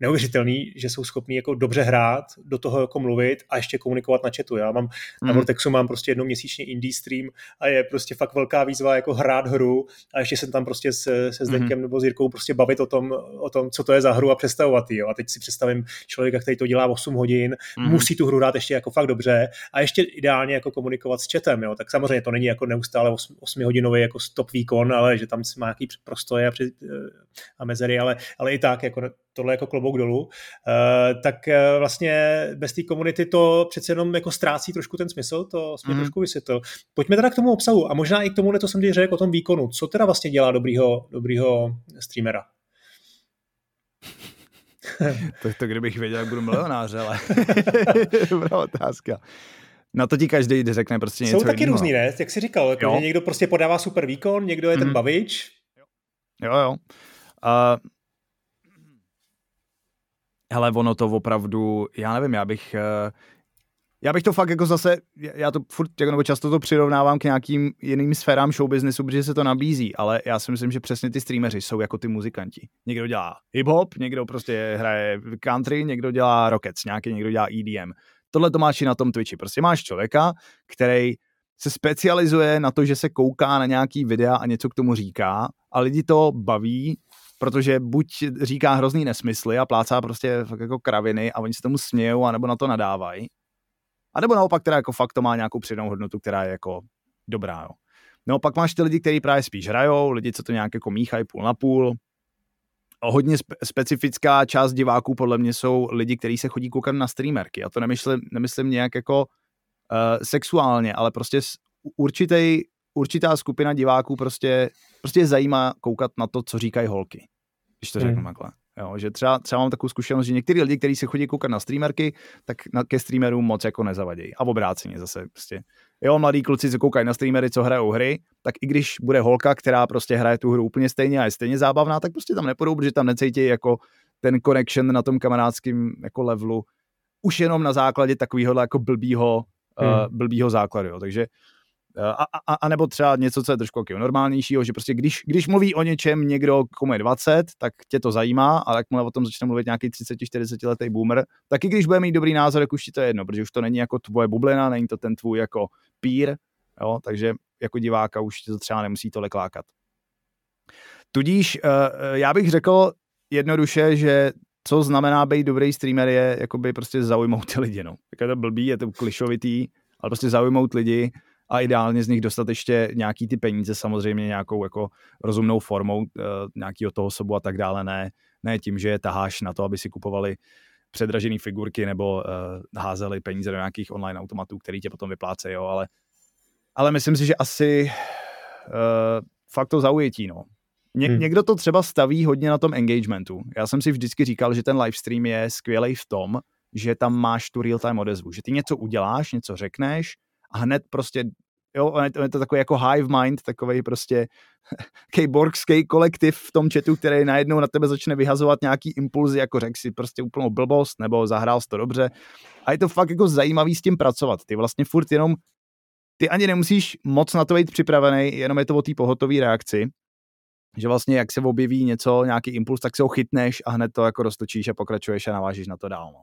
neuvěřitelný, že jsou schopní jako dobře hrát, do toho jako mluvit a ještě komunikovat na chatu. Já mám mm. na mhm. Vortexu mám prostě jednou měsíčně indie stream a je prostě fakt velká výzva jako hrát hru a ještě jsem tam prostě se, se Zdenkem mm. nebo s Jirkou prostě bavit o tom, o tom, co to je za hru a představovat ji. A teď si představím člověka, který to dělá 8 hodin, mm. musí tu hru hrát ještě jako fakt dobře a ještě ideálně jako komunikovat s chatem. Jo. Tak samozřejmě to není jako neustále 8, hodinový jako stop výkon, ale že tam má nějaký prostoje a, a mezery, ale, ale i tak jako tohle jako klobouk dolů, eh, tak eh, vlastně bez té komunity to přece jenom jako ztrácí trošku ten smysl, to jsme mm. trošku vysvětlil. Pojďme teda k tomu obsahu a možná i k tomu, to jsem ti řekl o tom výkonu. Co teda vlastně dělá dobrýho, dobrýho streamera? to, to kdybych věděl, jak budu milionář, ale dobrá otázka. Na to ti každý řekne prostě něco Jsou taky jednou. různý, ne? Jak jsi říkal, jako, že někdo prostě podává super výkon, někdo je mm. ten mhm. bavič. Jo, jo. Uh, hele, ono to opravdu, já nevím, já bych, eh, já bych to fakt jako zase, já to furt, jako, nebo často to přirovnávám k nějakým jiným sférám showbiznesu, protože se to nabízí, ale já si myslím, že přesně ty streameři jsou jako ty muzikanti. Někdo dělá hip-hop, někdo prostě hraje country, někdo dělá rockets, nějaký někdo dělá EDM. Tohle to máš i na tom Twitchi. Prostě máš člověka, který se specializuje na to, že se kouká na nějaký videa a něco k tomu říká a lidi to baví protože buď říká hrozný nesmysly a plácá prostě fakt jako kraviny a oni se tomu smějou, anebo na to nadávají. A nebo naopak teda jako fakt to má nějakou přidanou hodnotu, která je jako dobrá. Jo. No pak máš ty lidi, kteří právě spíš hrajou, lidi, co to nějak jako míchají půl na půl. A hodně spe- specifická část diváků podle mě jsou lidi, kteří se chodí koukat na streamerky. A to nemyslím, nemyslím nějak jako uh, sexuálně, ale prostě určitý, určitá skupina diváků prostě, prostě zajímá koukat na to, co říkají holky když to řeknu hmm. takhle. Jo, že třeba, třeba mám takovou zkušenost, že některý lidi, kteří se chodí koukat na streamerky, tak na, ke streamerům moc jako nezavadějí. A obráceně zase prostě. Jo, mladí kluci, co koukají na streamery, co hrajou hry, tak i když bude holka, která prostě hraje tu hru úplně stejně a je stejně zábavná, tak prostě tam nepůjdou, protože tam necítí jako ten connection na tom kamarádském jako levelu, už jenom na základě takového jako blbýho, hmm. uh, blbýho základu. Jo. Takže a, a, a nebo třeba něco, co je trošku jako normálnějšího, že prostě když, když mluví o něčem někdo, komu je 20, tak tě to zajímá, ale jakmile o tom začne mluvit nějaký 30-40 letý boomer, tak i když bude mít dobrý názor, tak už ti to je jedno, protože už to není jako tvoje bublina, není to ten tvůj jako peer, jo, takže jako diváka už to třeba nemusí tolik lákat. Tudíž uh, já bych řekl jednoduše, že co znamená být dobrý streamer je jakoby prostě zaujmout ty lidi, no. Tak je to blbý, je to klišovitý, ale prostě zaujmout lidi, a ideálně z nich dostat ještě nějaký ty peníze, samozřejmě nějakou jako rozumnou formou uh, nějakého toho sobu a tak dále, ne, ne tím, že je taháš na to, aby si kupovali předražené figurky nebo uh, házeli peníze do nějakých online automatů, který tě potom vyplácejí, jo, ale, ale myslím si, že asi uh, fakt to zaujetí, no. Ně, hmm. Někdo to třeba staví hodně na tom engagementu. Já jsem si vždycky říkal, že ten livestream je skvělý v tom, že tam máš tu real-time odezvu, že ty něco uděláš, něco řekneš a hned prostě jo, on je, to, je to takový jako hive mind, takový prostě keyborgský kolektiv v tom chatu, který najednou na tebe začne vyhazovat nějaký impulzy, jako řekl si prostě úplnou blbost, nebo zahrál to dobře. A je to fakt jako zajímavý s tím pracovat. Ty vlastně furt jenom, ty ani nemusíš moc na to být připravený, jenom je to o té pohotové reakci, že vlastně jak se objeví něco, nějaký impuls, tak se ho chytneš a hned to jako roztočíš a pokračuješ a navážíš na to dál. No.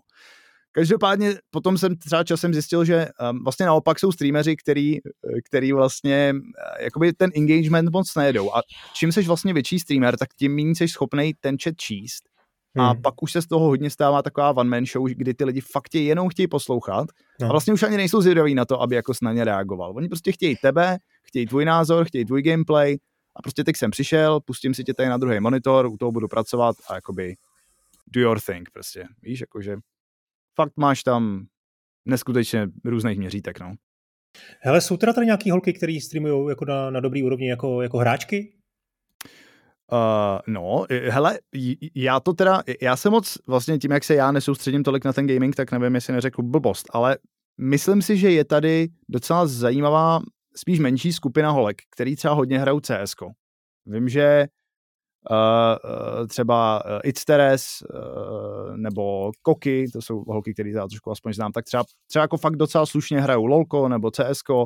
Každopádně potom jsem třeba časem zjistil, že um, vlastně naopak jsou streameři, který, který vlastně uh, jakoby ten engagement moc nejedou. A čím seš vlastně větší streamer, tak tím méně jsi schopný ten chat číst. Hmm. A pak už se z toho hodně stává taková one man show, kdy ty lidi fakt tě jenom chtějí poslouchat no. a vlastně už ani nejsou zvědaví na to, aby jako na ně reagoval. Oni prostě chtějí tebe, chtějí tvůj názor, chtějí tvůj gameplay a prostě teď jsem přišel, pustím si tě tady na druhý monitor, u toho budu pracovat a jakoby do your thing prostě. Víš, jakože fakt máš tam neskutečně různých měřítek, no. Hele, jsou teda tady nějaký holky, které streamují jako na, na dobrý úrovni jako, jako hráčky? Uh, no, hele, já to teda, já jsem moc, vlastně tím, jak se já nesoustředím tolik na ten gaming, tak nevím, jestli neřekl blbost, ale myslím si, že je tady docela zajímavá, spíš menší skupina holek, který třeba hodně hrajou CS. Vím, že uh, třeba It's Teres uh, nebo Koky, to jsou holky, které já trošku aspoň znám, tak třeba, třeba jako fakt docela slušně hrajou LOLko nebo CS. Uh,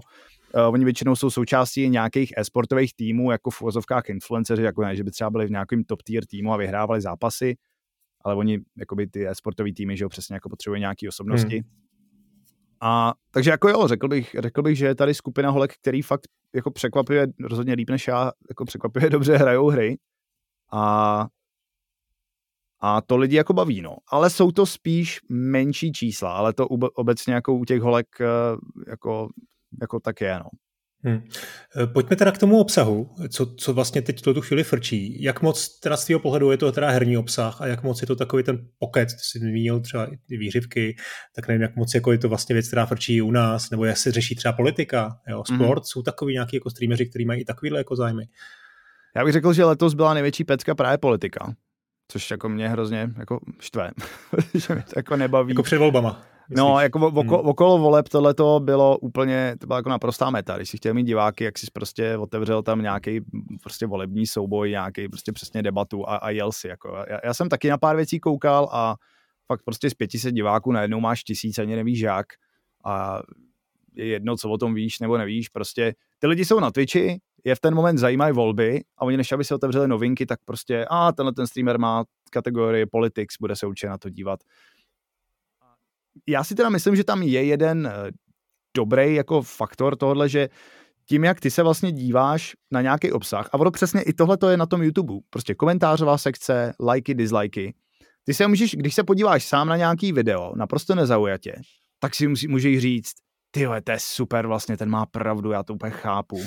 oni většinou jsou součástí nějakých e-sportových týmů, jako v uvozovkách influenceři, jako ne, že by třeba byli v nějakém top tier týmu a vyhrávali zápasy, ale oni, jakoby ty e-sportový týmy, že jo, přesně jako potřebují nějaké osobnosti. Hmm. A takže jako jo, řekl bych, řekl bych, že je tady skupina holek, který fakt jako překvapuje rozhodně líp než já, jako překvapuje dobře hrajou hry a, a to lidi jako baví, no. Ale jsou to spíš menší čísla, ale to obecně jako u těch holek eh, jako, jako tak je, no. Hmm. Pojďme teda k tomu obsahu, co, co vlastně teď tu chvíli frčí. Jak moc teda z tvého pohledu je to teda herní obsah a jak moc je to takový ten pocket, ty jsi zmínil třeba i výřivky, tak nevím, jak moc jako je to vlastně věc, která frčí u nás, nebo jak se řeší třeba politika, jo, sport, hmm. jsou takový nějaký jako streameři, kteří mají i takovýhle jako zájmy. Já bych řekl, že letos byla největší pecka právě politika, což jako mě hrozně jako štve, že mě to jako nebaví. Jako před volbama. No, jako oko, hmm. okolo voleb tohle to bylo úplně, to byla jako naprostá meta. Když si chtěl mít diváky, jak si prostě otevřel tam nějaký prostě volební souboj, nějaký prostě přesně debatu a, a jel si. Jako. Já, já, jsem taky na pár věcí koukal a fakt prostě z 500 diváků najednou máš tisíc, ani nevíš jak. A je jedno, co o tom víš nebo nevíš. Prostě ty lidi jsou na Twitchi, je v ten moment zajímají volby a oni než aby se otevřeli novinky, tak prostě a tenhle ten streamer má kategorii politics, bude se určitě na to dívat já si teda myslím, že tam je jeden eh, dobrý jako faktor tohle, že tím, jak ty se vlastně díváš na nějaký obsah, a ono přesně i tohle to je na tom YouTube, prostě komentářová sekce, lajky, dislikey, ty se můžeš, když se podíváš sám na nějaký video, naprosto nezaujatě, tak si můžeš říct, ty to je super, vlastně ten má pravdu, já to úplně chápu.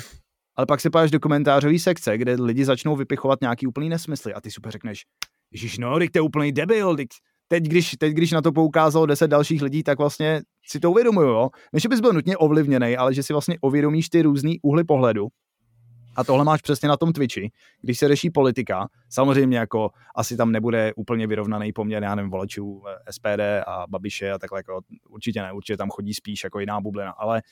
Ale pak se páš do komentářové sekce, kde lidi začnou vypichovat nějaký úplný nesmysly a ty super řekneš, Ježíš, no, to je úplný debil, teď když, teď, když na to poukázalo deset dalších lidí, tak vlastně si to uvědomuju, jo? Než bys byl nutně ovlivněný, ale že si vlastně uvědomíš ty různý úhly pohledu. A tohle máš přesně na tom Twitchi, když se řeší politika. Samozřejmě jako asi tam nebude úplně vyrovnaný poměr, já nevím, voličů eh, SPD a Babiše a takhle jako určitě ne, určitě tam chodí spíš jako jiná bublina, ale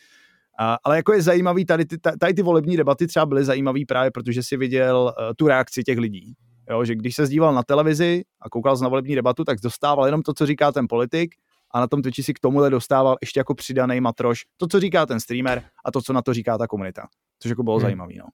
a, ale jako je zajímavý, tady ty, tady ty volební debaty třeba byly zajímavý právě, protože si viděl uh, tu reakci těch lidí. Jo, že když se zdíval na televizi a koukal na volební debatu, tak dostával jenom to, co říká ten politik a na tom Twitchi si k tomuhle dostával ještě jako přidaný matroš to, co říká ten streamer a to, co na to říká ta komunita. Což jako bylo hmm. zajímavé. No.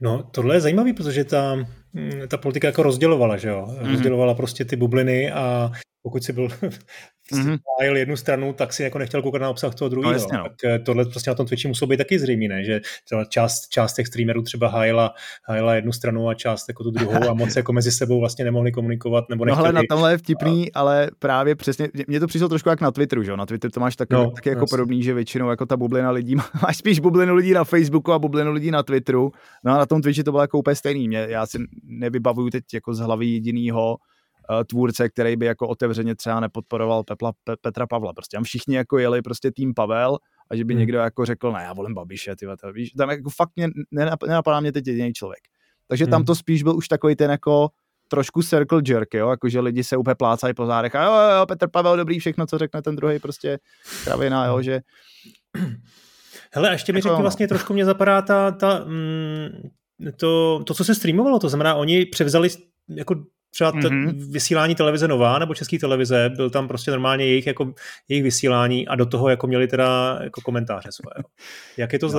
No, tohle je zajímavé, protože ta, mm, ta politika jako rozdělovala, že jo? Mm-hmm. Rozdělovala prostě ty bubliny a pokud si byl mm-hmm. jednu stranu, tak si jako nechtěl koukat na obsah toho druhého. No, no. Tak eh, tohle prostě na tom Twitchi muselo být taky zřejmé, ne? že třeba část, část těch streamerů třeba hájila, hájila jednu stranu a část jako tu druhou a moc jako mezi sebou vlastně nemohli komunikovat nebo. No ale na tomhle je vtipný, a... ale právě přesně, mně to přišlo trošku jak na Twitteru, že jo? Na Twitteru to máš taky, no, taky jako jasný. podobný, že většinou jako ta bublina lidí, máš spíš bublinu lidí na Facebooku a bublinu lidí na Twitteru, no a na tom Twitchi to bylo jako úplně stejný. Mě, já si nevybavuju teď jako z hlavy jedinýho tvůrce, který by jako otevřeně třeba nepodporoval Pepla, Pe, Petra Pavla. Prostě tam všichni jako jeli prostě tým Pavel a že by hmm. někdo jako řekl, ne, já volím Babiše, ty víš, tam jako fakt mě, nenapadá mě teď jediný člověk. Takže hmm. tam to spíš byl už takový ten jako trošku circle jerk, jo, jakože lidi se úplně plácají po zádech a jo, jo, jo, Petr Pavel, dobrý, všechno, co řekne ten druhý, prostě kravina, jo, že... Hele, a ještě mi jako, řekni, vlastně trošku mě zapadá ta, ta mm, to, to, co se streamovalo, to znamená, oni převzali jako třeba te- mm-hmm. vysílání televize Nová nebo České televize, byl tam prostě normálně jejich, jako, jejich vysílání a do toho jako měli teda jako komentáře svoje. Jak je to z no.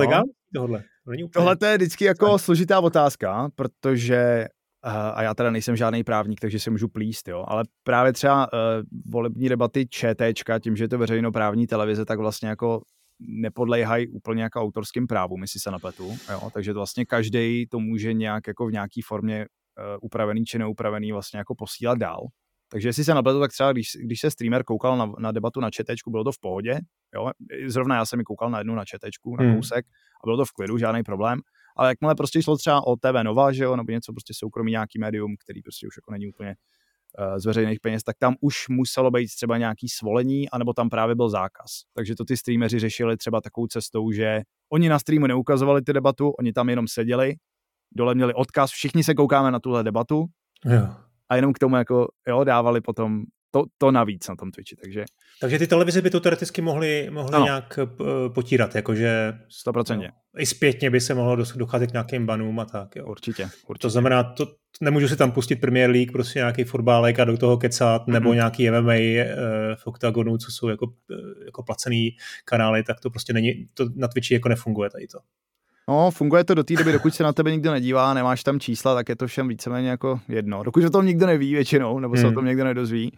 tohle? To Tohle to je vždycky jako složitá otázka, protože a já teda nejsem žádný právník, takže si můžu plíst, jo, ale právě třeba uh, volební debaty ČTčka, tím, že je to veřejnoprávní televize, tak vlastně jako nepodléhají úplně jako autorským právům, jestli se napletu, jo, takže to vlastně každý to může nějak jako v nějaký formě upravený či neupravený vlastně jako posílat dál. Takže jestli se napletu, tak třeba když, když se streamer koukal na, na debatu na četečku, bylo to v pohodě, jo, zrovna já jsem mi koukal na jednu na četečku, na hmm. kousek a bylo to v klidu, žádný problém, ale jakmile prostě šlo třeba o TV Nova, že jo, nebo něco prostě soukromí nějaký médium, který prostě už jako není úplně uh, z veřejných peněz, tak tam už muselo být třeba nějaký svolení, anebo tam právě byl zákaz. Takže to ty streameři řešili třeba takovou cestou, že oni na streamu neukazovali ty debatu, oni tam jenom seděli, dole měli odkaz, všichni se koukáme na tuhle debatu. Jo. A jenom k tomu jako, jo, dávali potom to, to navíc na tom Twitchi, takže... Takže ty televize by to teoreticky mohly, mohly ano. nějak uh, potírat, jakože... 100%. No, I zpětně by se mohlo docházet k nějakým banům a tak, jo. Určitě, určitě. To znamená, to, nemůžu si tam pustit Premier League, prostě nějaký fotbálek a do toho kecat, mm-hmm. nebo nějaký MMA uh, v Octagonu, co jsou jako, uh, jako placený kanály, tak to prostě není, to na Twitchi jako nefunguje tady to. No, funguje to do té doby, dokud se na tebe nikdo nedívá, nemáš tam čísla, tak je to všem víceméně jako jedno. Dokud o tom nikdo neví většinou, nebo se hmm. o tom někdo nedozví,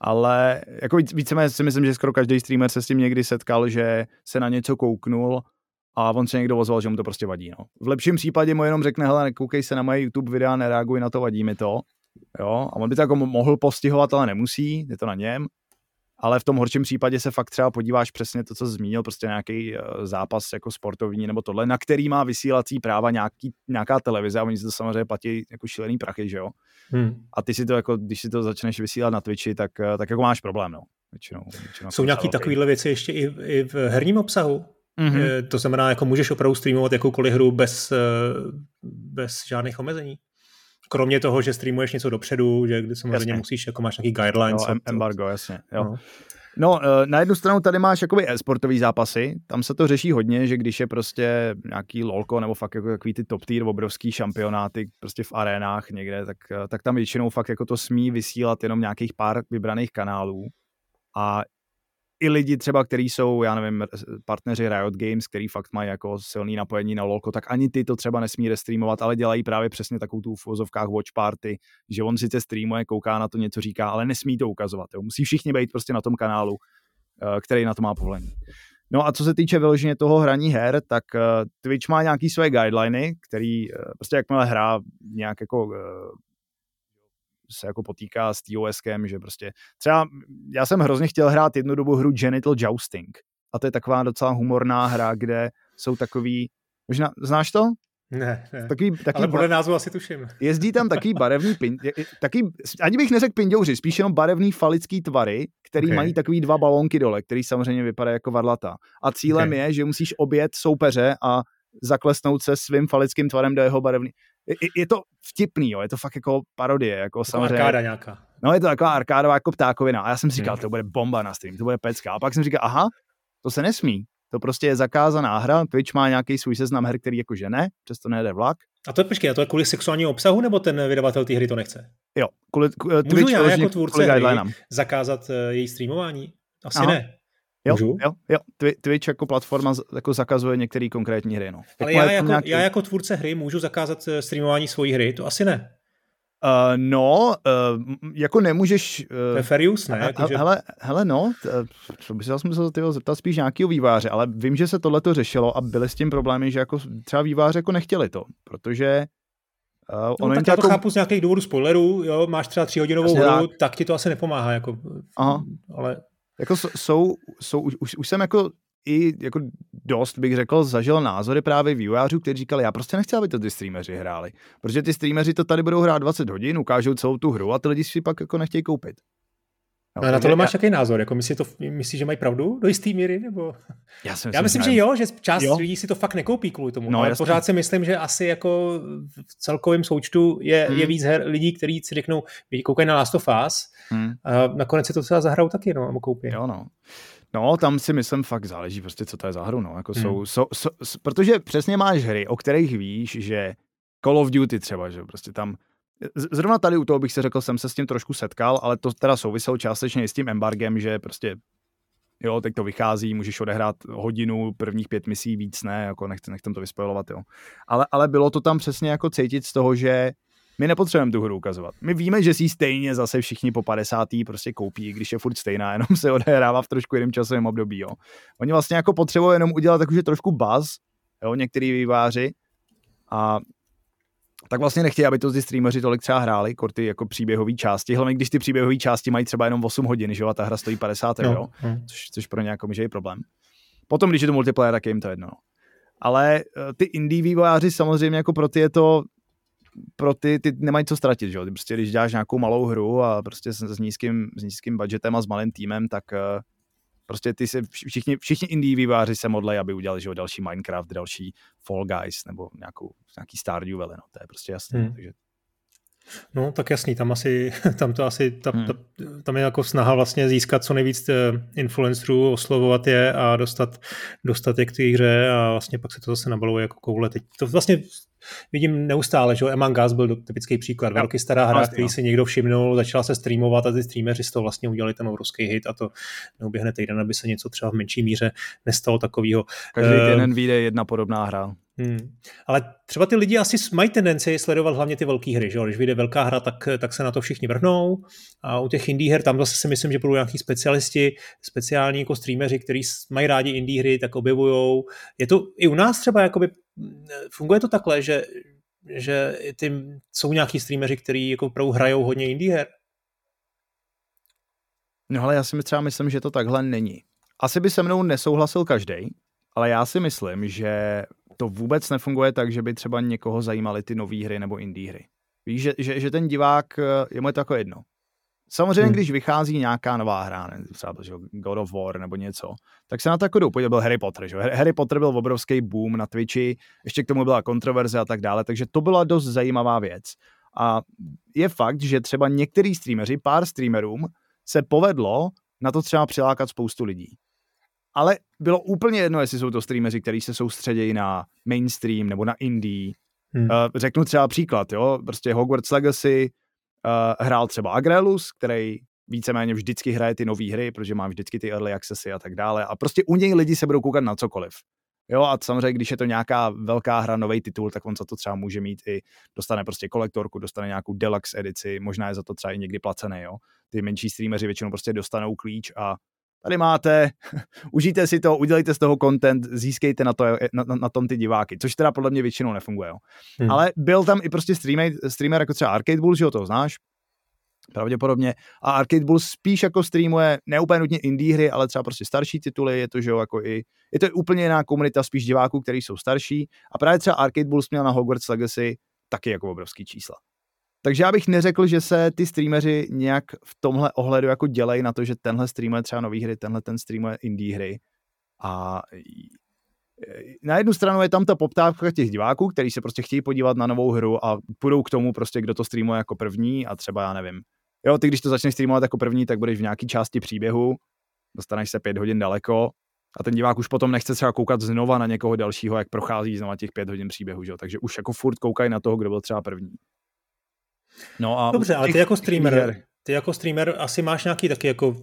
ale jako víceméně si myslím, že skoro každý streamer se s tím někdy setkal, že se na něco kouknul a on se někdo ozval, že mu to prostě vadí. No. V lepším případě mu jenom řekne, hele, nekoukej se na moje YouTube videa, nereaguj na to, vadí mi to. Jo, a on by to jako mohl postihovat, ale nemusí, je to na něm ale v tom horším případě se fakt třeba podíváš přesně to, co zmínil, prostě nějaký uh, zápas jako sportovní nebo tohle, na který má vysílací práva nějaký, nějaká televize a oni si to samozřejmě platí jako šílený prachy, že jo? Hmm. A ty si to jako, když si to začneš vysílat na Twitchi, tak, uh, tak jako máš problém, no. Většinou, většinou Jsou nějaký takovéhle věci ještě i, i v herním obsahu? Mm-hmm. To znamená, jako můžeš opravdu streamovat jakoukoliv hru bez, eh, bez žádných omezení? Kromě toho, že streamuješ něco dopředu, že kdy samozřejmě jasně. musíš, jako máš nějaký guidelines. Jo, embargo, jasně. Jo. No. No, eh, na jednu stranu tady máš jakoby e-sportový zápasy, tam se to řeší hodně, že když je prostě nějaký lolko nebo fakt jako takový ty top tier obrovský šampionáty prostě v arénách někde, tak, eh, tak tam většinou fakt jako to smí vysílat jenom nějakých pár vybraných kanálů. A i lidi třeba, kteří jsou, já nevím, partneři Riot Games, který fakt mají jako silný napojení na LoLko, tak ani ty to třeba nesmí restreamovat, ale dělají právě přesně takovou tu v vozovkách watch party, že on sice streamuje, kouká na to, něco říká, ale nesmí to ukazovat. Jo. Musí všichni být prostě na tom kanálu, eh, který na to má povolení. No a co se týče vyloženě toho hraní her, tak uh, Twitch má nějaký své guideliny, který prostě jakmile hra nějak jako se jako potýká s TOSkem, že prostě třeba já jsem hrozně chtěl hrát jednu dobu hru Genital Jousting a to je taková docela humorná hra, kde jsou takový, možná, znáš to? Ne, ne. Taký, taký ale podle názvu asi tuším. Jezdí tam taký barevný pin, taký, ani bych neřekl pindouři, spíš jenom barevný falický tvary, který okay. mají takový dva balónky dole, který samozřejmě vypadá jako varlata. A cílem okay. je, že musíš obět soupeře a zaklesnout se svým falickým tvarem do jeho barevný je, je to vtipný, jo, je to fakt jako parodie, jako samozřejmě. Arkáda nějaká. No je to taková arkádová jako ptákovina a já jsem si říkal, hmm. to bude bomba na stream, to bude pecka. A pak jsem říkal, aha, to se nesmí. To prostě je zakázaná hra, Twitch má nějaký svůj seznam her, který jako že ne, přesto nejde vlak. A to je počkej, a to je kvůli sexuálnímu obsahu, nebo ten vydavatel té hry to nechce? Jo, kvůli, kvůli Můžu Twitch já jako tvůrce hry zakázat uh, její streamování? Asi Aha. ne. Jo, Můžu? jo, jo. Twitch jako platforma jako zakazuje některé konkrétní hry. No. Ale já jako, nějaký... já jako tvůrce hry můžu zakázat eh, streamování svojí hry? To asi ne. Uh, no, uh, jako nemůžeš... Uh, to je fair use, ne? Jako, že... hele, hele, no, co by se musel tyho zeptat spíš nějakého výváře, ale vím, že se tohle to řešilo a byly s tím problémy, že jako třeba výváře jako nechtěli to, protože Uh, no, tak já to jako... chápu z nějakých důvodů spoilerů, jo, máš třeba tříhodinovou hru, tak. tak ti to asi nepomáhá, jako, Aha. ale jako jsou, jsou už, už, už jsem jako i jako dost, bych řekl, zažil názory právě vývojářů, kteří říkali, já prostě nechci, aby to ty streameři hráli. Protože ty streameři to tady budou hrát 20 hodin, ukážou celou tu hru a ty lidi si pak jako nechtějí koupit. No, na tohle máš jaký názor? Jako myslí, to, myslí, že mají pravdu do jisté míry? Nebo... Já, si myslím, Já myslím, že jo, že část jo. lidí si to fakt nekoupí kvůli tomu. No, ale jasný. pořád si myslím, že asi jako v celkovém součtu je, hmm. je víc her, lidí, kteří si řeknou, koukají na Last of Us hmm. a nakonec si to třeba zahrajou taky, no, a koupí. Jo, no. No, tam si myslím fakt záleží prostě, co to je za hru, no. Jako hmm. jsou, jsou, jsou, protože přesně máš hry, o kterých víš, že Call of Duty třeba, že prostě tam Zrovna tady u toho bych se řekl, jsem se s tím trošku setkal, ale to teda souviselo částečně i s tím embargem, že prostě jo, teď to vychází, můžeš odehrát hodinu, prvních pět misí víc, ne, jako nechci, nechcem to vyspojovat, jo. Ale, ale bylo to tam přesně jako cítit z toho, že My nepotřebujeme tu hru ukazovat. My víme, že si stejně zase všichni po 50. prostě koupí, když je furt stejná, jenom se odehrává v trošku jiném časovém období. Jo. Oni vlastně jako potřebují jenom udělat takový trošku buzz, jo, některý výváři, a tak vlastně nechtějí, aby to ty streameři tolik třeba hráli, ty jako příběhové části, hlavně když ty příběhové části mají třeba jenom 8 hodin, že jo, a ta hra stojí 50 no, euro, no. Což, což pro ně jako může problém. Potom, když je to multiplayer, tak je jim to jedno. Ale uh, ty indie vývojáři samozřejmě jako pro ty je to pro ty, ty nemají co ztratit, že jo? Ty prostě, když děláš nějakou malou hru a prostě s, s, nízkým, s nízkým budgetem a s malým týmem, tak uh, prostě ty se všichni, všichni indie výváři se modlejí, aby udělali že další Minecraft, další Fall Guys nebo nějakou, nějaký Stardew Valley, no, to je prostě jasné. Hmm. Takže No, tak jasný, tam asi, tam to asi, ta, hmm. ta, tam je jako snaha vlastně získat co nejvíc eh, influencerů, oslovovat je a dostat, dostat je k té hře a vlastně pak se to zase nabaluje jako koule. Teď to vlastně vidím neustále, že Among Us byl typický příklad, velký stará hra, který si někdo všimnul, začala se streamovat a ty streameři z toho vlastně udělali ten obrovský hit a to neuběhne týden, aby se něco třeba v menší míře nestalo takového. Každý uh, týden vyjde jedna podobná hra. Hmm. Ale třeba ty lidi asi mají tendenci sledovat hlavně ty velké hry, že? když vyjde velká hra, tak, tak se na to všichni vrhnou a u těch indie her tam zase si myslím, že budou nějaký specialisti, speciální jako streameři, kteří mají rádi indie hry, tak objevujou. Je to i u nás třeba, jakoby, funguje to takhle, že, že ty, jsou nějaký streameři, kteří jako opravdu hrajou hodně indie her? No ale já si třeba myslím, že to takhle není. Asi by se mnou nesouhlasil každý, ale já si myslím, že to vůbec nefunguje tak, že by třeba někoho zajímaly ty nové hry nebo indie hry. Víš, že, že, že ten divák, eh, je mu to jako jedno. Samozřejmě, hmm. když vychází nějaká nová hra, ne, třeba že God of War nebo něco, tak se na to jako jdou. Byl Harry Potter, že? Harry Potter byl obrovský boom na Twitchi, ještě k tomu byla kontroverze a tak dále, takže to byla dost zajímavá věc. A je fakt, že třeba některý streameři, pár streamerům, se povedlo na to třeba přilákat spoustu lidí ale bylo úplně jedno, jestli jsou to streameři, kteří se soustředějí na mainstream nebo na indie. Hmm. Uh, řeknu třeba příklad, jo, prostě Hogwarts Legacy uh, hrál třeba Agrelus, který víceméně vždycky hraje ty nové hry, protože má vždycky ty early accessy a tak dále. A prostě u něj lidi se budou koukat na cokoliv. Jo, a samozřejmě, když je to nějaká velká hra, nový titul, tak on za to třeba může mít i, dostane prostě kolektorku, dostane nějakou deluxe edici, možná je za to třeba i někdy placený, jo. Ty menší streameři většinou prostě dostanou klíč a tady máte, užijte si to, udělejte z toho content, získejte na, to, na, na, na tom ty diváky, což teda podle mě většinou nefunguje. Jo. Hmm. Ale byl tam i prostě streamer, streamer jako třeba Arcade Bull, že ho to znáš, pravděpodobně. A Arcade Bull spíš jako streamuje ne úplně nutně indie hry, ale třeba prostě starší tituly, je to, že jo, jako i, je to úplně jiná komunita spíš diváků, kteří jsou starší. A právě třeba Arcade Bulls měl na Hogwarts Legacy taky jako obrovský čísla. Takže já bych neřekl, že se ty streameři nějak v tomhle ohledu jako dělají na to, že tenhle streamuje třeba nový hry, tenhle ten streamuje indie hry. A na jednu stranu je tam ta poptávka těch diváků, kteří se prostě chtějí podívat na novou hru a půjdou k tomu prostě, kdo to streamuje jako první a třeba já nevím. Jo, ty když to začneš streamovat jako první, tak budeš v nějaký části příběhu, dostaneš se pět hodin daleko a ten divák už potom nechce třeba koukat znova na někoho dalšího, jak prochází znova těch pět hodin příběhu, že? takže už jako furt koukají na toho, kdo byl třeba první. No a Dobře, ale ty jako streamer, ty jako streamer asi máš nějaký taky jako, uh,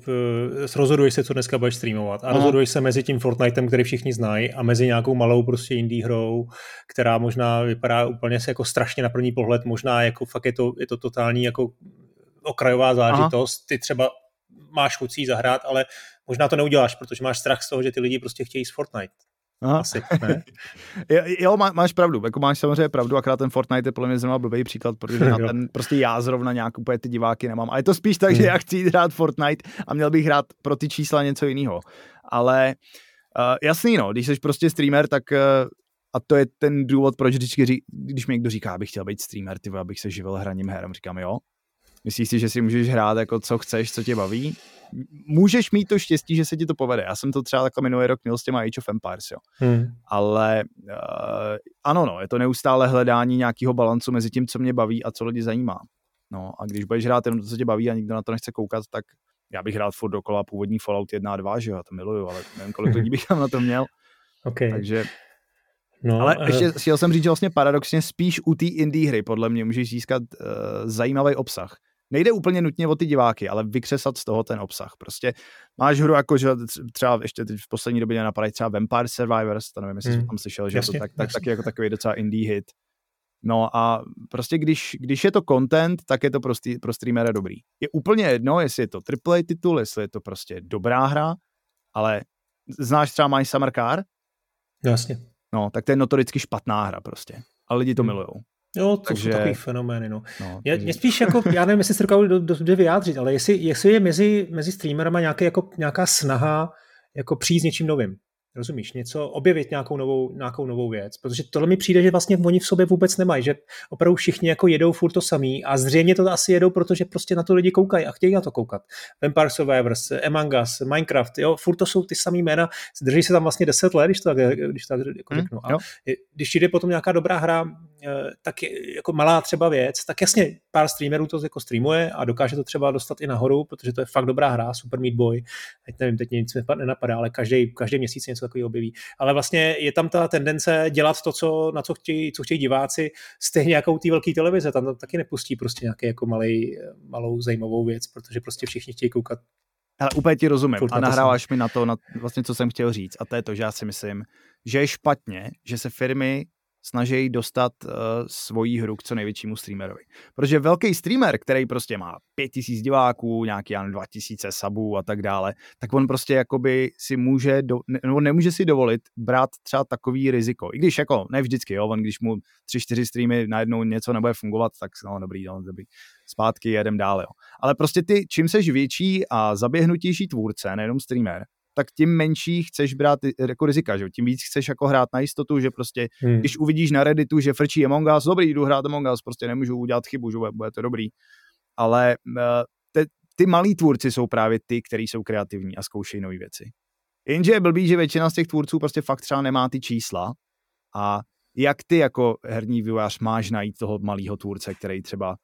rozhoduješ se, co dneska budeš streamovat a Aha. rozhoduješ se mezi tím Fortnitem, který všichni znají a mezi nějakou malou prostě indie hrou, která možná vypadá úplně se jako strašně na první pohled, možná jako fakt je to, je to totální jako okrajová zážitost, Aha. ty třeba máš chuť zahrát, ale možná to neuděláš, protože máš strach z toho, že ty lidi prostě chtějí z Fortnite. Aha. Asi, ne? jo, má, máš pravdu, jako máš samozřejmě pravdu, akorát ten Fortnite je podle mě zrovna blbý příklad, protože na ten prostě já zrovna nějak úplně ty diváky nemám. A je to spíš tak, že hmm. já chci hrát Fortnite a měl bych hrát pro ty čísla něco jiného. Ale uh, jasný no, když jsi prostě streamer, tak uh, a to je ten důvod, proč vždycky, ří, když mi někdo říká, abych chtěl být streamer, ty abych se živil hraním her, říkám jo. Myslíš si, že si můžeš hrát jako co chceš, co tě baví? Můžeš mít to štěstí, že se ti to povede. Já jsem to třeba takhle minulý rok měl s těma Age of Empires, jo. Hmm. Ale uh, ano, no, je to neustále hledání nějakého balancu mezi tím, co mě baví a co lidi zajímá. No a když budeš hrát jenom to, co tě baví a nikdo na to nechce koukat, tak já bych hrál furt dokola původní Fallout 1 a 2, že jo, já to miluju, ale nevím, kolik lidí bych tam na to měl. Okay. Takže No, ale uh... ještě chtěl jsem říct, že vlastně paradoxně spíš u té indie hry podle mě můžeš získat uh, zajímavý obsah nejde úplně nutně o ty diváky, ale vykřesat z toho ten obsah. Prostě máš hru jako, že třeba ještě teď v poslední době napadají třeba Vampire Survivors, to nevím, jestli hmm. jsi tam slyšel, že jasně, to tak, tak, taky jako takový docela indie hit. No a prostě když, když je to content, tak je to pro, pro streamera dobrý. Je úplně jedno, jestli je to AAA titul, jestli je to prostě dobrá hra, ale znáš třeba My Summer Car? Jasně. No, tak to je notoricky špatná hra prostě. A lidi to hmm. milujou. Jo, to takže... jsou takový fenomény, no. no je, takže... spíš jako, já nevím, jestli se dokážu do, do, do vyjádřit, ale jestli, jestli je mezi, mezi streamerama nějaký, jako, nějaká snaha jako přijít s něčím novým. Rozumíš? Něco, objevit nějakou novou, nějakou novou věc. Protože tohle mi přijde, že vlastně oni v sobě vůbec nemají, že opravdu všichni jako jedou furt to samý a zřejmě to asi jedou, protože prostě na to lidi koukají a chtějí na to koukat. Vampire Survivors, Among Us, Minecraft, jo, furt to jsou ty samý jména, drží se tam vlastně 10 let, když to tak, když to tak jako řeknu. A když jde potom nějaká dobrá hra, eh, tak jako malá třeba věc, tak jasně pár streamerů to jako streamuje a dokáže to třeba dostat i nahoru, protože to je fakt dobrá hra, Super Meat Boy, teď nevím, teď nic nenapadá, ale každý, každý měsíc něco takového objeví. Ale vlastně je tam ta tendence dělat to, co, na co chtějí, co chtějí diváci, stejně jako u té velké televize. Tam to taky nepustí prostě nějaký jako malej, malou zajímavou věc, protože prostě všichni chtějí koukat ale úplně ti rozumím a nahráváš mi na to, na vlastně, co jsem chtěl říct. A to je to, že já si myslím, že je špatně, že se firmy snaží dostat uh, svoji hru k co největšímu streamerovi. Protože velký streamer, který prostě má 5000 diváků, nějaký 2000 sabů a tak dále, tak on prostě jakoby si může, do, nebo nemůže si dovolit brát třeba takový riziko. I když jako ne vždycky, jo, on když mu 3-4 streamy najednou něco nebude fungovat, tak no dobrý, no, dobrý. Zpátky jedem dále. Jo. Ale prostě ty, čím seš větší a zaběhnutější tvůrce, nejenom streamer, tak tím menší chceš brát jako rizika, že? tím víc chceš jako hrát na jistotu, že prostě, hmm. když uvidíš na Redditu, že frčí Among Us, dobrý, jdu hrát Among Us, prostě nemůžu udělat chybu, že bude to dobrý. Ale uh, te, ty malí tvůrci jsou právě ty, kteří jsou kreativní a zkoušejí nové věci. Jenže je blbý, že většina z těch tvůrců prostě fakt třeba nemá ty čísla a jak ty jako herní vývojář máš najít toho malého tvůrce, který třeba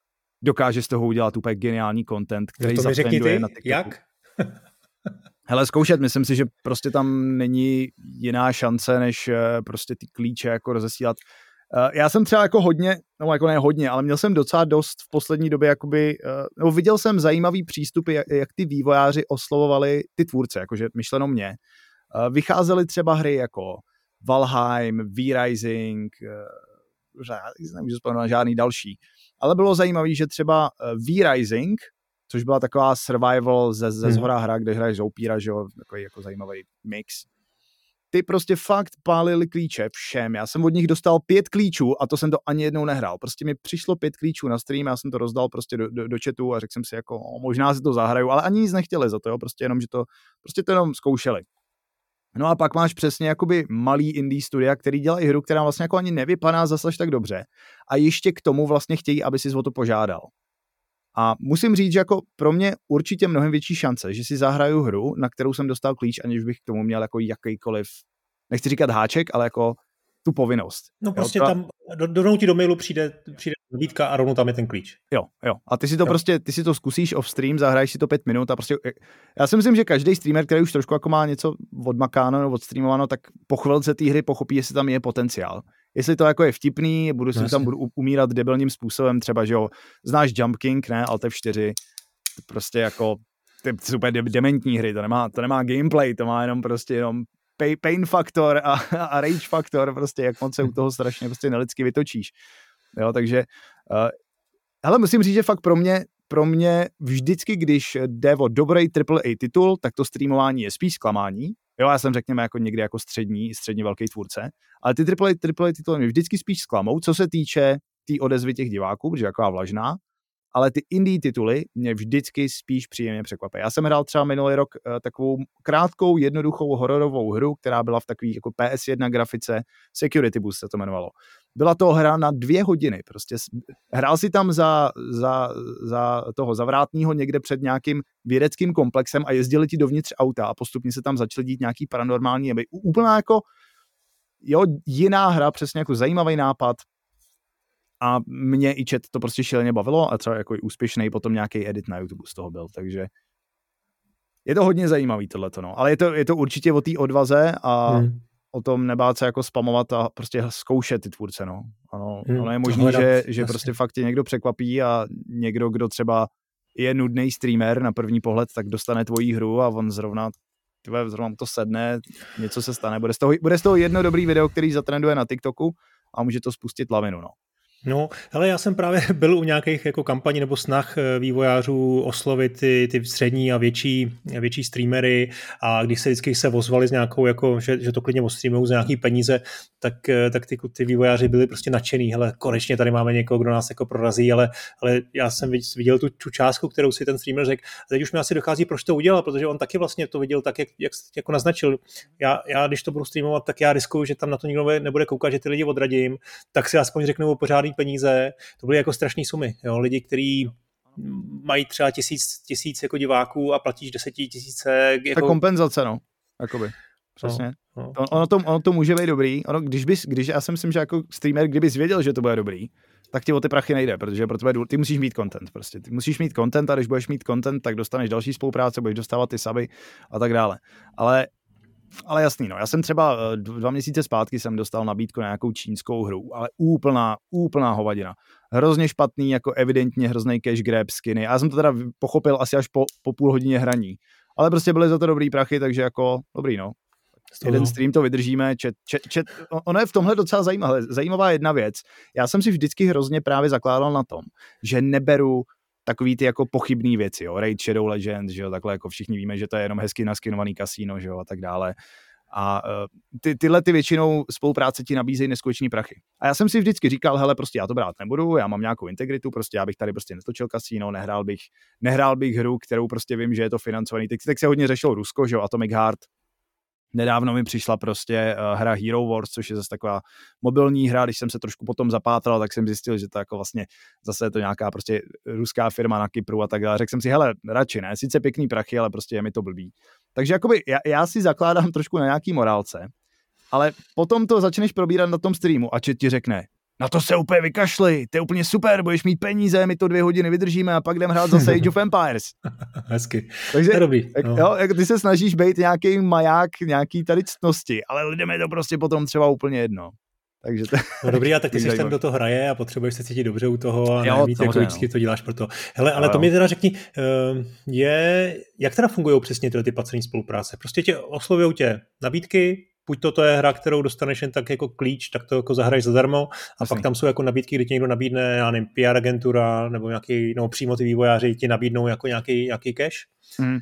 dokáže z toho udělat úplně geniální content, který to mi ty, na TikToku. Jak? Hele, zkoušet, myslím si, že prostě tam není jiná šance, než eh, prostě ty klíče jako rozesílat. Eh, já jsem třeba jako hodně, no jako ne hodně, ale měl jsem docela dost v poslední době, jakoby, no viděl jsem zajímavý přístupy, jak, jak ty vývojáři oslovovali ty tvůrce, jakože myšleno mě. Vycházely třeba hry jako Valheim, V-Rising, nemůžu vzpomenout žádný další. Ale bylo zajímavé, že třeba V-Rising, což byla taková survival ze, ze hmm. zhora hra, kde hraješ zoupíra, že jo, takový jako zajímavý mix. Ty prostě fakt pálili klíče všem. Já jsem od nich dostal pět klíčů a to jsem to ani jednou nehrál. Prostě mi přišlo pět klíčů na stream, já jsem to rozdal prostě do, do, do chatu a řekl jsem si jako, o, možná si to zahraju, ale ani nic nechtěli za to, jo, prostě jenom, že to, prostě to jenom zkoušeli. No a pak máš přesně jakoby malý indie studia, který dělají hru, která vlastně jako ani nevypadá zase tak dobře. A ještě k tomu vlastně chtějí, aby si o to požádal. A musím říct, že jako pro mě určitě mnohem větší šance, že si zahraju hru, na kterou jsem dostal klíč, aniž bych k tomu měl jako jakýkoliv, nechci říkat háček, ale jako tu povinnost. No prostě jo, tam, do, do, ti do mailu přijde, přijde nabídka a rovnou tam je ten klíč. Jo, jo. A ty si to jo. prostě, ty si to zkusíš off stream, zahraješ si to pět minut a prostě, já si myslím, že každý streamer, který už trošku jako má něco odmakáno nebo odstreamováno, tak po chvilce té hry pochopí, jestli tam je potenciál jestli to jako je vtipný, budu si tam budu umírat debilním způsobem, třeba, že jo, znáš Jump King, ne, Alt F4, prostě jako ty super dementní hry, to nemá, to nemá gameplay, to má jenom prostě jenom pay, pain faktor a, a rage faktor, prostě jak moc se u toho strašně prostě nelidsky vytočíš. Jo, takže uh, hele, musím říct, že fakt pro mě pro mě vždycky, když jde o dobrý AAA titul, tak to streamování je spíš zklamání, Jo, já jsem řekněme jako někdy jako střední, středně velký tvůrce, ale ty AAA, AAA tituly mě vždycky spíš zklamou, co se týče té tý odezvy těch diváků, protože je taková vlažná, ale ty indie tituly mě vždycky spíš příjemně překvapí. Já jsem hrál třeba minulý rok uh, takovou krátkou, jednoduchou hororovou hru, která byla v takový jako PS1 grafice, Security Boost se to jmenovalo. Byla to hra na dvě hodiny, prostě hrál si tam za, za, za toho zavrátního někde před nějakým vědeckým komplexem a jezdili ti dovnitř auta a postupně se tam začaly dít nějaký paranormální jevy. Úplná jako jo, jiná hra, přesně jako zajímavý nápad, a mě i chat to prostě šíleně bavilo a třeba jako úspěšný potom nějaký edit na YouTube z toho byl, takže je to hodně zajímavý tohleto, no. Ale je to, je to určitě o té odvaze a hmm. O tom nebát se jako spamovat a prostě zkoušet ty tvůrce, no. Ano, hmm. ono je možné, že, že prostě fakt tě někdo překvapí a někdo, kdo třeba je nudný streamer na první pohled, tak dostane tvoji hru a on zrovna tyhle, zrovna to sedne, něco se stane. Bude z toho, bude z toho jedno dobrý video, který zatrenduje na TikToku a může to spustit lavinu, no. No, ale já jsem právě byl u nějakých jako kampaní nebo snah eh, vývojářů oslovit ty, ty střední a větší, větší streamery a když se vždycky se ozvali s nějakou, jako, že, že to klidně ostreamují za nějaký peníze, tak, eh, tak ty, ty vývojáři byli prostě nadšený, hele, konečně tady máme někoho, kdo nás jako prorazí, ale, ale já jsem viděl tu, tu částku, kterou si ten streamer řekl a teď už mi asi dochází, proč to udělal, protože on taky vlastně to viděl tak, jak, jak jako naznačil. Já, já, když to budu streamovat, tak já riskuju, že tam na to nikdo nebude koukat, že ty lidi odradím, tak si aspoň řeknu pořádný peníze, to byly jako strašné sumy. Jo? Lidi, kteří mají třeba tisíc, tisíc jako diváků a platíš desetitisíce. Jako... Ta kompenzace, no. Jakoby. Přesně. No, no. Ono, to, ono to může být dobrý. Ono, když bys, když já si myslím, že jako streamer, kdybys věděl, že to bude dobrý, tak ti o ty prachy nejde, protože pro tebe, ty musíš mít content prostě. Ty musíš mít content a když budeš mít content, tak dostaneš další spolupráce, budeš dostávat ty suby a tak dále. Ale ale jasný, no. Já jsem třeba eh, dva měsíce zpátky jsem dostal nabídku na nějakou čínskou hru, ale úplná, úplná hovadina. Hrozně špatný, jako evidentně hrozný cash grab skiny. Já jsem to teda pochopil asi až po, po půl hodině hraní. Ale prostě byly za to dobrý prachy, takže jako dobrý, no. Jeden stream to vydržíme, čet, čet, čet, ono je v tomhle docela zajímavé, zajímavá jedna věc. Já jsem si vždycky hrozně právě zakládal na tom, že neberu takový ty jako pochybné věci, jo, Raid Shadow Legends, že jo, takhle jako všichni víme, že to je jenom hezky naskinovaný kasíno, že jo, a tak dále. A uh, ty, tyhle ty většinou spolupráce ti nabízejí neskutečný prachy. A já jsem si vždycky říkal, hele, prostě já to brát nebudu, já mám nějakou integritu, prostě já bych tady prostě netočil kasíno, nehrál bych, nehrál bych hru, kterou prostě vím, že je to financovaný. Teď, teď se hodně řešilo Rusko, že jo, Atomic Heart, Nedávno mi přišla prostě uh, hra Hero Wars, což je zase taková mobilní hra, když jsem se trošku potom zapátral, tak jsem zjistil, že to jako vlastně zase je to nějaká prostě ruská firma na Kypru a tak dále. Řekl jsem si, hele, radši ne, sice pěkný prachy, ale prostě je mi to blbý. Takže jakoby já, já si zakládám trošku na nějaký morálce, ale potom to začneš probírat na tom streamu a chat ti řekne, na to se úplně vykašli, to je úplně super, budeš mít peníze, my to dvě hodiny vydržíme a pak jdem hrát zase Age of Empires. Hezky. Takže, to je dobrý. No. Jo, jak ty se snažíš být nějaký maják, nějaký tady ctnosti, ale lidem je to prostě potom třeba úplně jedno. Takže to, no dobrý, a tak ty jsi ten, kdo to hraje a potřebuješ se cítit dobře u toho a jo, mít jako vždycky no. to děláš pro to. Hele, ale jo. to mi teda řekni, eh, je, jak teda fungují přesně tyhle ty placené spolupráce? Prostě tě oslovují tě nabídky, buď to, to je hra, kterou dostaneš jen tak jako klíč, tak to jako zahraješ zadarmo a Asi. pak tam jsou jako nabídky, kdy ti někdo nabídne, já nevím, PR agentura nebo nějaký, no přímo ty vývojáři ti nabídnou jako nějaký, nějaký cash. Hmm.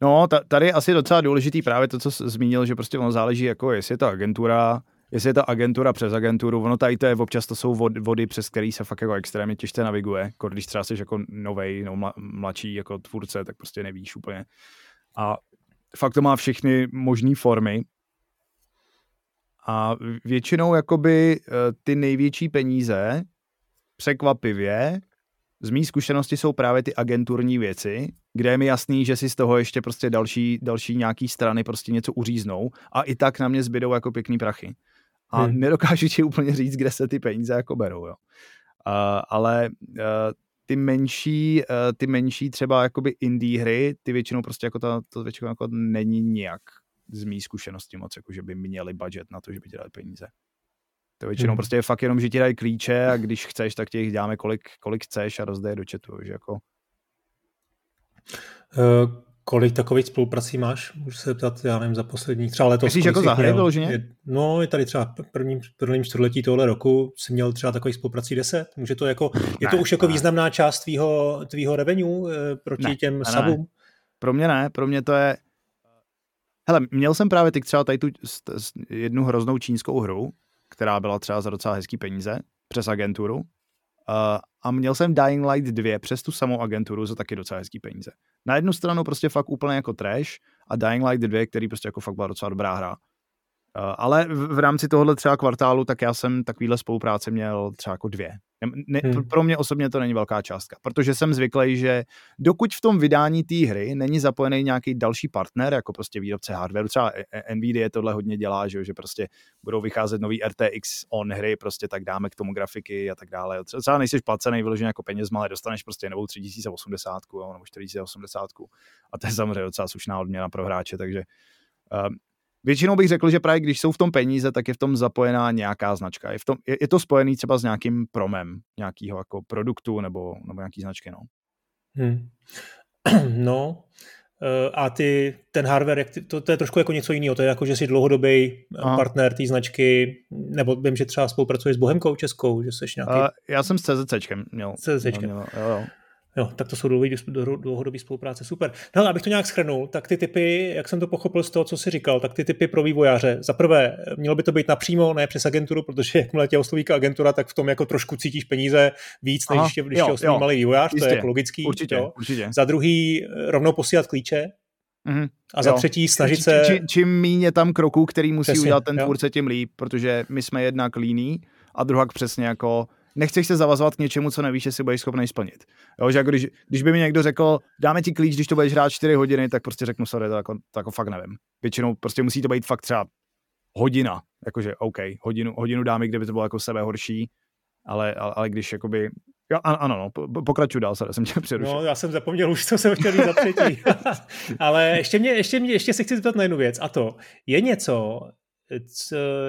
No, tady je asi docela důležitý právě to, co jsi zmínil, že prostě ono záleží, jako jestli je to agentura, jestli je to agentura přes agenturu, ono tady to je, občas to jsou vody, přes který se fakt jako extrémně těžce naviguje, jako když třeba jsi jako novej, no, mladší jako tvůrce, tak prostě nevíš úplně. A fakt to má všechny možné formy a většinou jakoby eh, ty největší peníze překvapivě z mý zkušenosti jsou právě ty agenturní věci, kde je mi jasný, že si z toho ještě prostě další, další nějaký strany prostě něco uříznou a i tak na mě zbydou jako pěkný prachy. A hmm. nedokážu ti úplně říct, kde se ty peníze jako berou, jo. Uh, ale uh, ty menší, uh, ty menší třeba jakoby indie hry, ty většinou prostě jako ta, to většinou jako není nijak z mý zkušenosti moc, jako že by měli budget na to, že by ti dali peníze. To většinou hmm. prostě je fakt jenom, že ti dají klíče a když chceš, tak ti jich dáme kolik, kolik chceš a rozdeje do chatu, že jako... Uh, kolik takových spoluprací máš? Můžu se ptat, já nevím, za poslední třeba letos. Myslíš jako za hry vyloženě? No, je tady třeba prvním, prvním čtvrtletí tohle roku jsem měl třeba takových spoluprací 10. Může to jako, je ne, to už jako ne. významná část tvýho, tvýho revenue eh, proti ne, těm ne, subům? Ne. Pro mě ne, pro mě to je, Hele, měl jsem právě teď třeba tady tu jednu hroznou čínskou hru, která byla třeba za docela hezký peníze přes agenturu. Uh, a měl jsem Dying Light 2 přes tu samou agenturu za taky docela hezký peníze. Na jednu stranu prostě fakt úplně jako trash a Dying Light 2, který prostě jako fakt byla docela dobrá hra. Uh, ale v, rámci tohohle třeba kvartálu, tak já jsem takovýhle spolupráce měl třeba jako dvě. Ne, hmm. Pro mě osobně to není velká částka, protože jsem zvyklý, že dokud v tom vydání té hry není zapojený nějaký další partner, jako prostě výrobce hardware, třeba e, e, Nvidia tohle hodně dělá, že, že prostě budou vycházet nový RTX on hry, prostě tak dáme k tomu grafiky a tak dále. Třeba nejsi placený vyloženě jako peněz, ale dostaneš prostě novou 3080 nebo 4080 a to je samozřejmě docela slušná odměna pro hráče, takže um, Většinou bych řekl, že právě když jsou v tom peníze, tak je v tom zapojená nějaká značka. Je, v tom, je, je to spojený třeba s nějakým promem nějakého jako produktu nebo, nebo nějaký značky. No. Hmm. No, Eh, a ty, ten hardware, to, to, je trošku jako něco jiného, to je jako, že jsi dlouhodobý Aha. partner té značky, nebo vím, že třeba spolupracuješ s Bohemkou Českou, že jsi nějaký... Uh, já jsem s CZCčkem měl. CZCčkem. Měl, jo, jo. Jo, tak to jsou dlouhodobý spolupráce, super. No, abych to nějak schrnul, tak ty typy, jak jsem to pochopil z toho, co jsi říkal, tak ty typy pro vývojáře, za prvé, mělo by to být napřímo, ne přes agenturu, protože jakmile tě osloví agentura, tak v tom jako trošku cítíš peníze víc, než Aha, když, tě, osloví malý vývojář, Jistě, to je jako logický. Určitě, jo. určitě. Za druhý, rovnou posílat klíče, Mm-hmm. A za jo. třetí snažit či, se... Či, čím méně tam kroků, který musí přesně, udělat ten tvůrce, tím líp, protože my jsme jednak líní a druhá přesně jako nechceš se zavazovat k něčemu, co nevíš, jestli budeš schopný splnit. Jo, že jako když, když, by mi někdo řekl, dáme ti klíč, když to budeš hrát 4 hodiny, tak prostě řeknu, sorry, to jako, to jako fakt nevím. Většinou prostě musí to být fakt třeba hodina, jakože OK, hodinu, hodinu dáme, kde by to bylo jako sebe horší, ale, ale, ale když jakoby Jo, ano, ano, no, pokračuji dál, jsem tě přerušil. No, já jsem zapomněl už, co jsem chtěl říct za třetí. Ale ještě, mě, ještě, mě, ještě se chci zeptat na jednu věc, a to, je něco,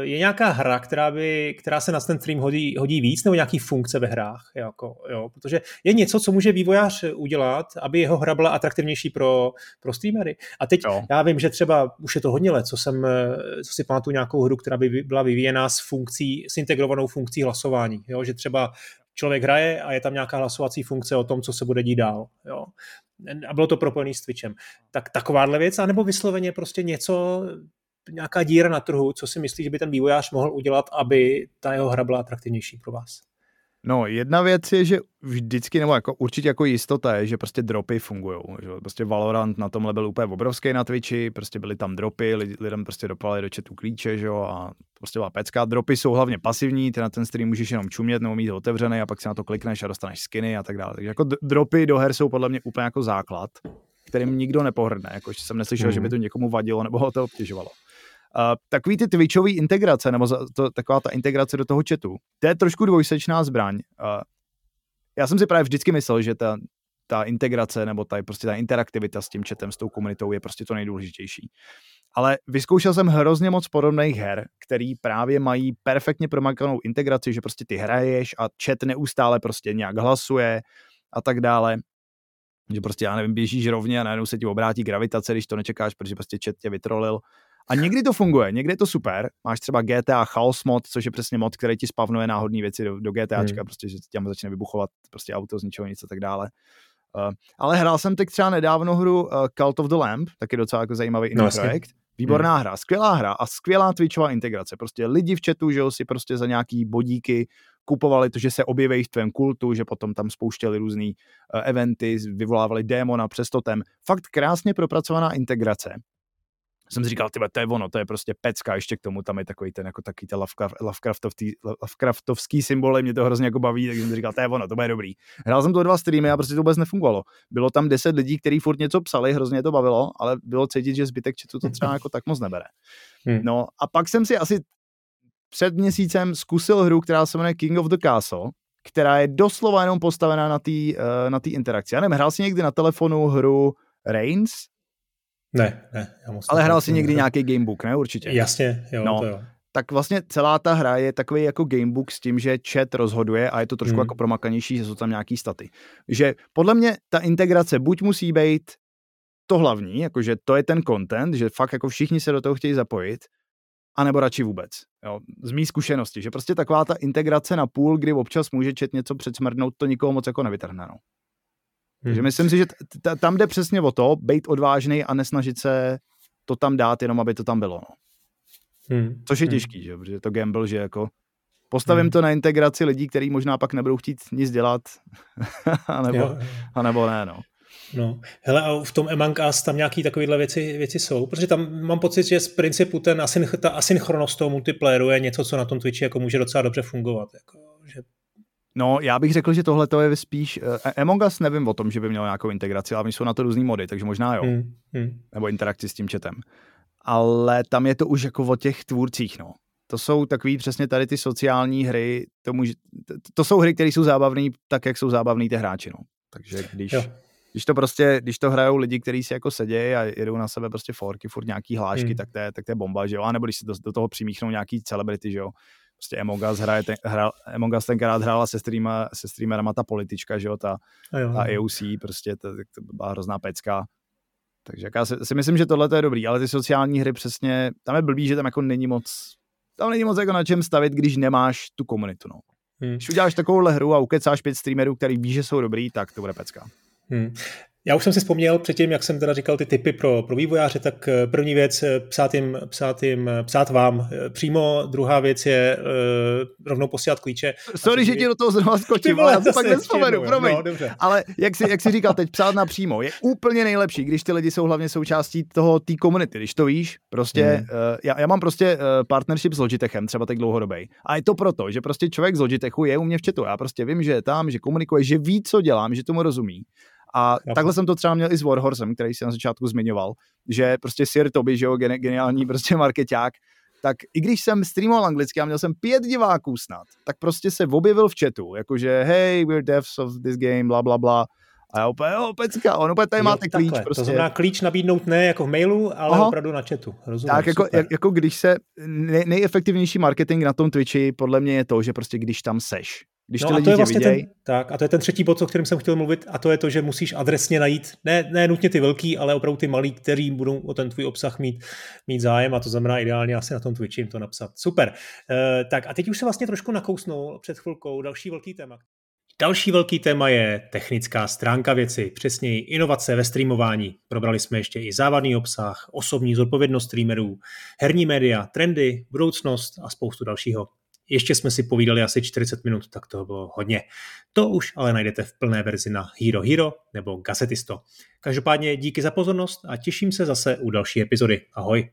je nějaká hra, která, by, která se na ten stream hodí, hodí víc, nebo nějaký funkce ve hrách? Jako, jo? Protože je něco, co může vývojář udělat, aby jeho hra byla atraktivnější pro, pro streamery. A teď jo. já vím, že třeba už je to hodně let, co jsem, co si pamatuju nějakou hru, která by byla vyvíjená s funkcí, s integrovanou funkcí hlasování. Jo? Že třeba člověk hraje a je tam nějaká hlasovací funkce o tom, co se bude dít dál. Jo? A bylo to propojené s Twitchem. Tak takováhle věc, anebo vysloveně prostě něco, nějaká díra na trhu, co si myslíš, že by ten vývojář mohl udělat, aby ta jeho hra byla atraktivnější pro vás? No, jedna věc je, že vždycky, nebo jako určitě jako jistota je, že prostě dropy fungují. Prostě Valorant na tomhle byl úplně obrovský na Twitchi, prostě byly tam dropy, lidem prostě dopali do chatu klíče, že jo, a prostě byla pecka. Dropy jsou hlavně pasivní, ty na ten stream můžeš jenom čumět nebo mít otevřený a pak si na to klikneš a dostaneš skiny a tak dále. Takže jako dropy do her jsou podle mě úplně jako základ, kterým nikdo nepohrdne. Jako jsem neslyšel, mm. že by to někomu vadilo nebo ho to obtěžovalo. Takový ty Twitchový integrace, nebo to, taková ta integrace do toho chatu, to je trošku dvojsečná zbraň. Já jsem si právě vždycky myslel, že ta, ta integrace nebo ta, prostě ta interaktivita s tím chatem, s tou komunitou je prostě to nejdůležitější. Ale vyzkoušel jsem hrozně moc podobných her, který právě mají perfektně promakanou integraci, že prostě ty hraješ a chat neustále prostě nějak hlasuje a tak dále. Že prostě, já nevím, běžíš rovně a najednou se ti obrátí gravitace, když to nečekáš, protože prostě chat tě vytrolil a někdy to funguje, někdy je to super. Máš třeba GTA Chaos mod, což je přesně mod, který ti spavnuje náhodné věci do, do GTAčka, hmm. prostě, že tam začne vybuchovat prostě auto z ničeho nic a tak dále. Uh, ale hrál jsem teď třeba nedávno hru uh, Cult of the Lamp, taky docela jako zajímavý no, projekt. Výborná hmm. hra, skvělá hra a skvělá Twitchová integrace. Prostě lidi v chatu, že jo, si prostě za nějaký bodíky kupovali to, že se objeví v tvém kultu, že potom tam spouštěli různé uh, eventy, vyvolávali démona přes totem. Fakt krásně propracovaná integrace jsem si říkal, tyhle, to je ono, to je prostě pecka, ještě k tomu tam je takový ten, jako takový ten Lovecraftovský, Lovecraftovský symbol, mě to hrozně jako baví, takže jsem si říkal, to je ono, to bude dobrý. Hrál jsem to dva streamy a prostě to vůbec nefungovalo. Bylo tam deset lidí, kteří furt něco psali, hrozně to bavilo, ale bylo cítit, že zbytek četu to třeba jako tak moc nebere. Hmm. No a pak jsem si asi před měsícem zkusil hru, která se jmenuje King of the Castle, která je doslova jenom postavená na té uh, na interakci. Já nevím, hrál si někdy na telefonu hru Reigns? Ne, ne. Já moc Ale hrál si někdy nějaký gamebook, ne? Určitě. Jasně, jo, no. to jo. Tak vlastně celá ta hra je takový jako gamebook s tím, že chat rozhoduje a je to trošku hmm. jako promakanější, že jsou tam nějaký staty. Že podle mě ta integrace buď musí být to hlavní, jakože to je ten content, že fakt jako všichni se do toho chtějí zapojit, anebo radši vůbec. Jo, z mý zkušenosti, že prostě taková ta integrace na půl, kdy občas může čet něco předsmrdnout, to nikoho moc jako nevytrhne. No. Hmm. Takže myslím si, že t- tam jde přesně o to, být odvážný a nesnažit se to tam dát, jenom aby to tam bylo. No. Hmm. Což je hmm. těžký, že? protože to gamble, že jako postavím hmm. to na integraci lidí, kteří možná pak nebudou chtít nic dělat, anebo, anebo ne, no. No, hele, a v tom Among Us tam nějaký takovéhle věci, věci jsou, protože tam mám pocit, že z principu ten asynch, ta asynchronost toho multiplayeru je něco, co na tom Twitchi jako může docela dobře fungovat. Jako, že No, já bych řekl, že tohle to je spíš... Uh, Among Us nevím o tom, že by měl nějakou integraci, ale jsou na to různý mody, takže možná jo. Hmm, hmm. Nebo interakci s tím chatem. Ale tam je to už jako o těch tvůrcích, no. To jsou takový přesně tady ty sociální hry, to, může, to, to jsou hry, které jsou zábavné tak, jak jsou zábavné ty hráči, no. Takže když, když to prostě, když to hrajou lidi, kteří si jako sedějí a jedou na sebe prostě forky, furt nějaký hlášky, hmm. tak, to je, tak to je bomba, že jo. A nebo když se do, do toho přimíchnou nějaký celebrity, že jo prostě Among Us, hraje ten, hrál, Among Us tenkrát hrála se, streama, se streamerama ta politička, že jo, ta, ta AOC, prostě to, to byla hrozná pecka. Takže já si, si myslím, že tohle je dobrý, ale ty sociální hry přesně, tam je blbý, že tam jako není moc, tam není moc jako na čem stavit, když nemáš tu komunitu, no. Hmm. Když uděláš takovouhle hru a ukecáš pět streamerů, který ví, že jsou dobrý, tak to bude pecka. Hmm. Já už jsem si vzpomněl předtím, jak jsem teda říkal ty typy pro, pro vývojáře, tak eh, první věc eh, psát jim, psát jim, eh, psát vám přímo, druhá věc je uh, rovnou posílat klíče. Sorry, že ti do toho zrovna skočím, ale já to pak nespomenu, promiň. No, ale jak jsi, jak jsi říkal teď, psát napřímo je úplně nejlepší, když ty lidi jsou hlavně součástí toho té komunity, když to víš, prostě, hmm. uh, já, já, mám prostě uh, partnership s Logitechem, třeba tak dlouhodobý. A je to proto, že prostě člověk z Logitechu je u mě v chatu, já prostě vím, že je tam, že komunikuje, že ví, co dělám, že tomu rozumí. A Jasně. takhle jsem to třeba měl i s Warhorsem, který jsem na začátku zmiňoval, že prostě Sir Toby, že jo, geniální prostě marketák, tak i když jsem streamoval anglicky a měl jsem pět diváků snad, tak prostě se objevil v chatu, jakože hey, we're devs of this game, bla, bla, bla. A já úplně, jo, pecka, on úplně tady jo, máte klíč. Takhle. Prostě. To znamená klíč nabídnout ne jako v mailu, ale Aha. opravdu na chatu. Rozumím, tak jako, jak, jako když se, nej, nejefektivnější marketing na tom Twitchi podle mě je to, že prostě když tam seš, když no ty a lidi to je vlastně viděj... ten, tak, a to je ten třetí bod, o kterém jsem chtěl mluvit, a to je to, že musíš adresně najít, ne, ne nutně ty velký, ale opravdu ty malý, který budou o ten tvůj obsah mít, mít zájem, a to znamená ideálně asi na tom Twitchi jim to napsat. Super. Uh, tak a teď už se vlastně trošku nakousnul před chvilkou další velký téma. Další velký téma je technická stránka věci, přesněji inovace ve streamování. Probrali jsme ještě i závadný obsah, osobní zodpovědnost streamerů, herní média, trendy, budoucnost a spoustu dalšího. Ještě jsme si povídali asi 40 minut, tak to bylo hodně. To už ale najdete v plné verzi na Hero Hero nebo Gazetisto. Každopádně díky za pozornost a těším se zase u další epizody. Ahoj.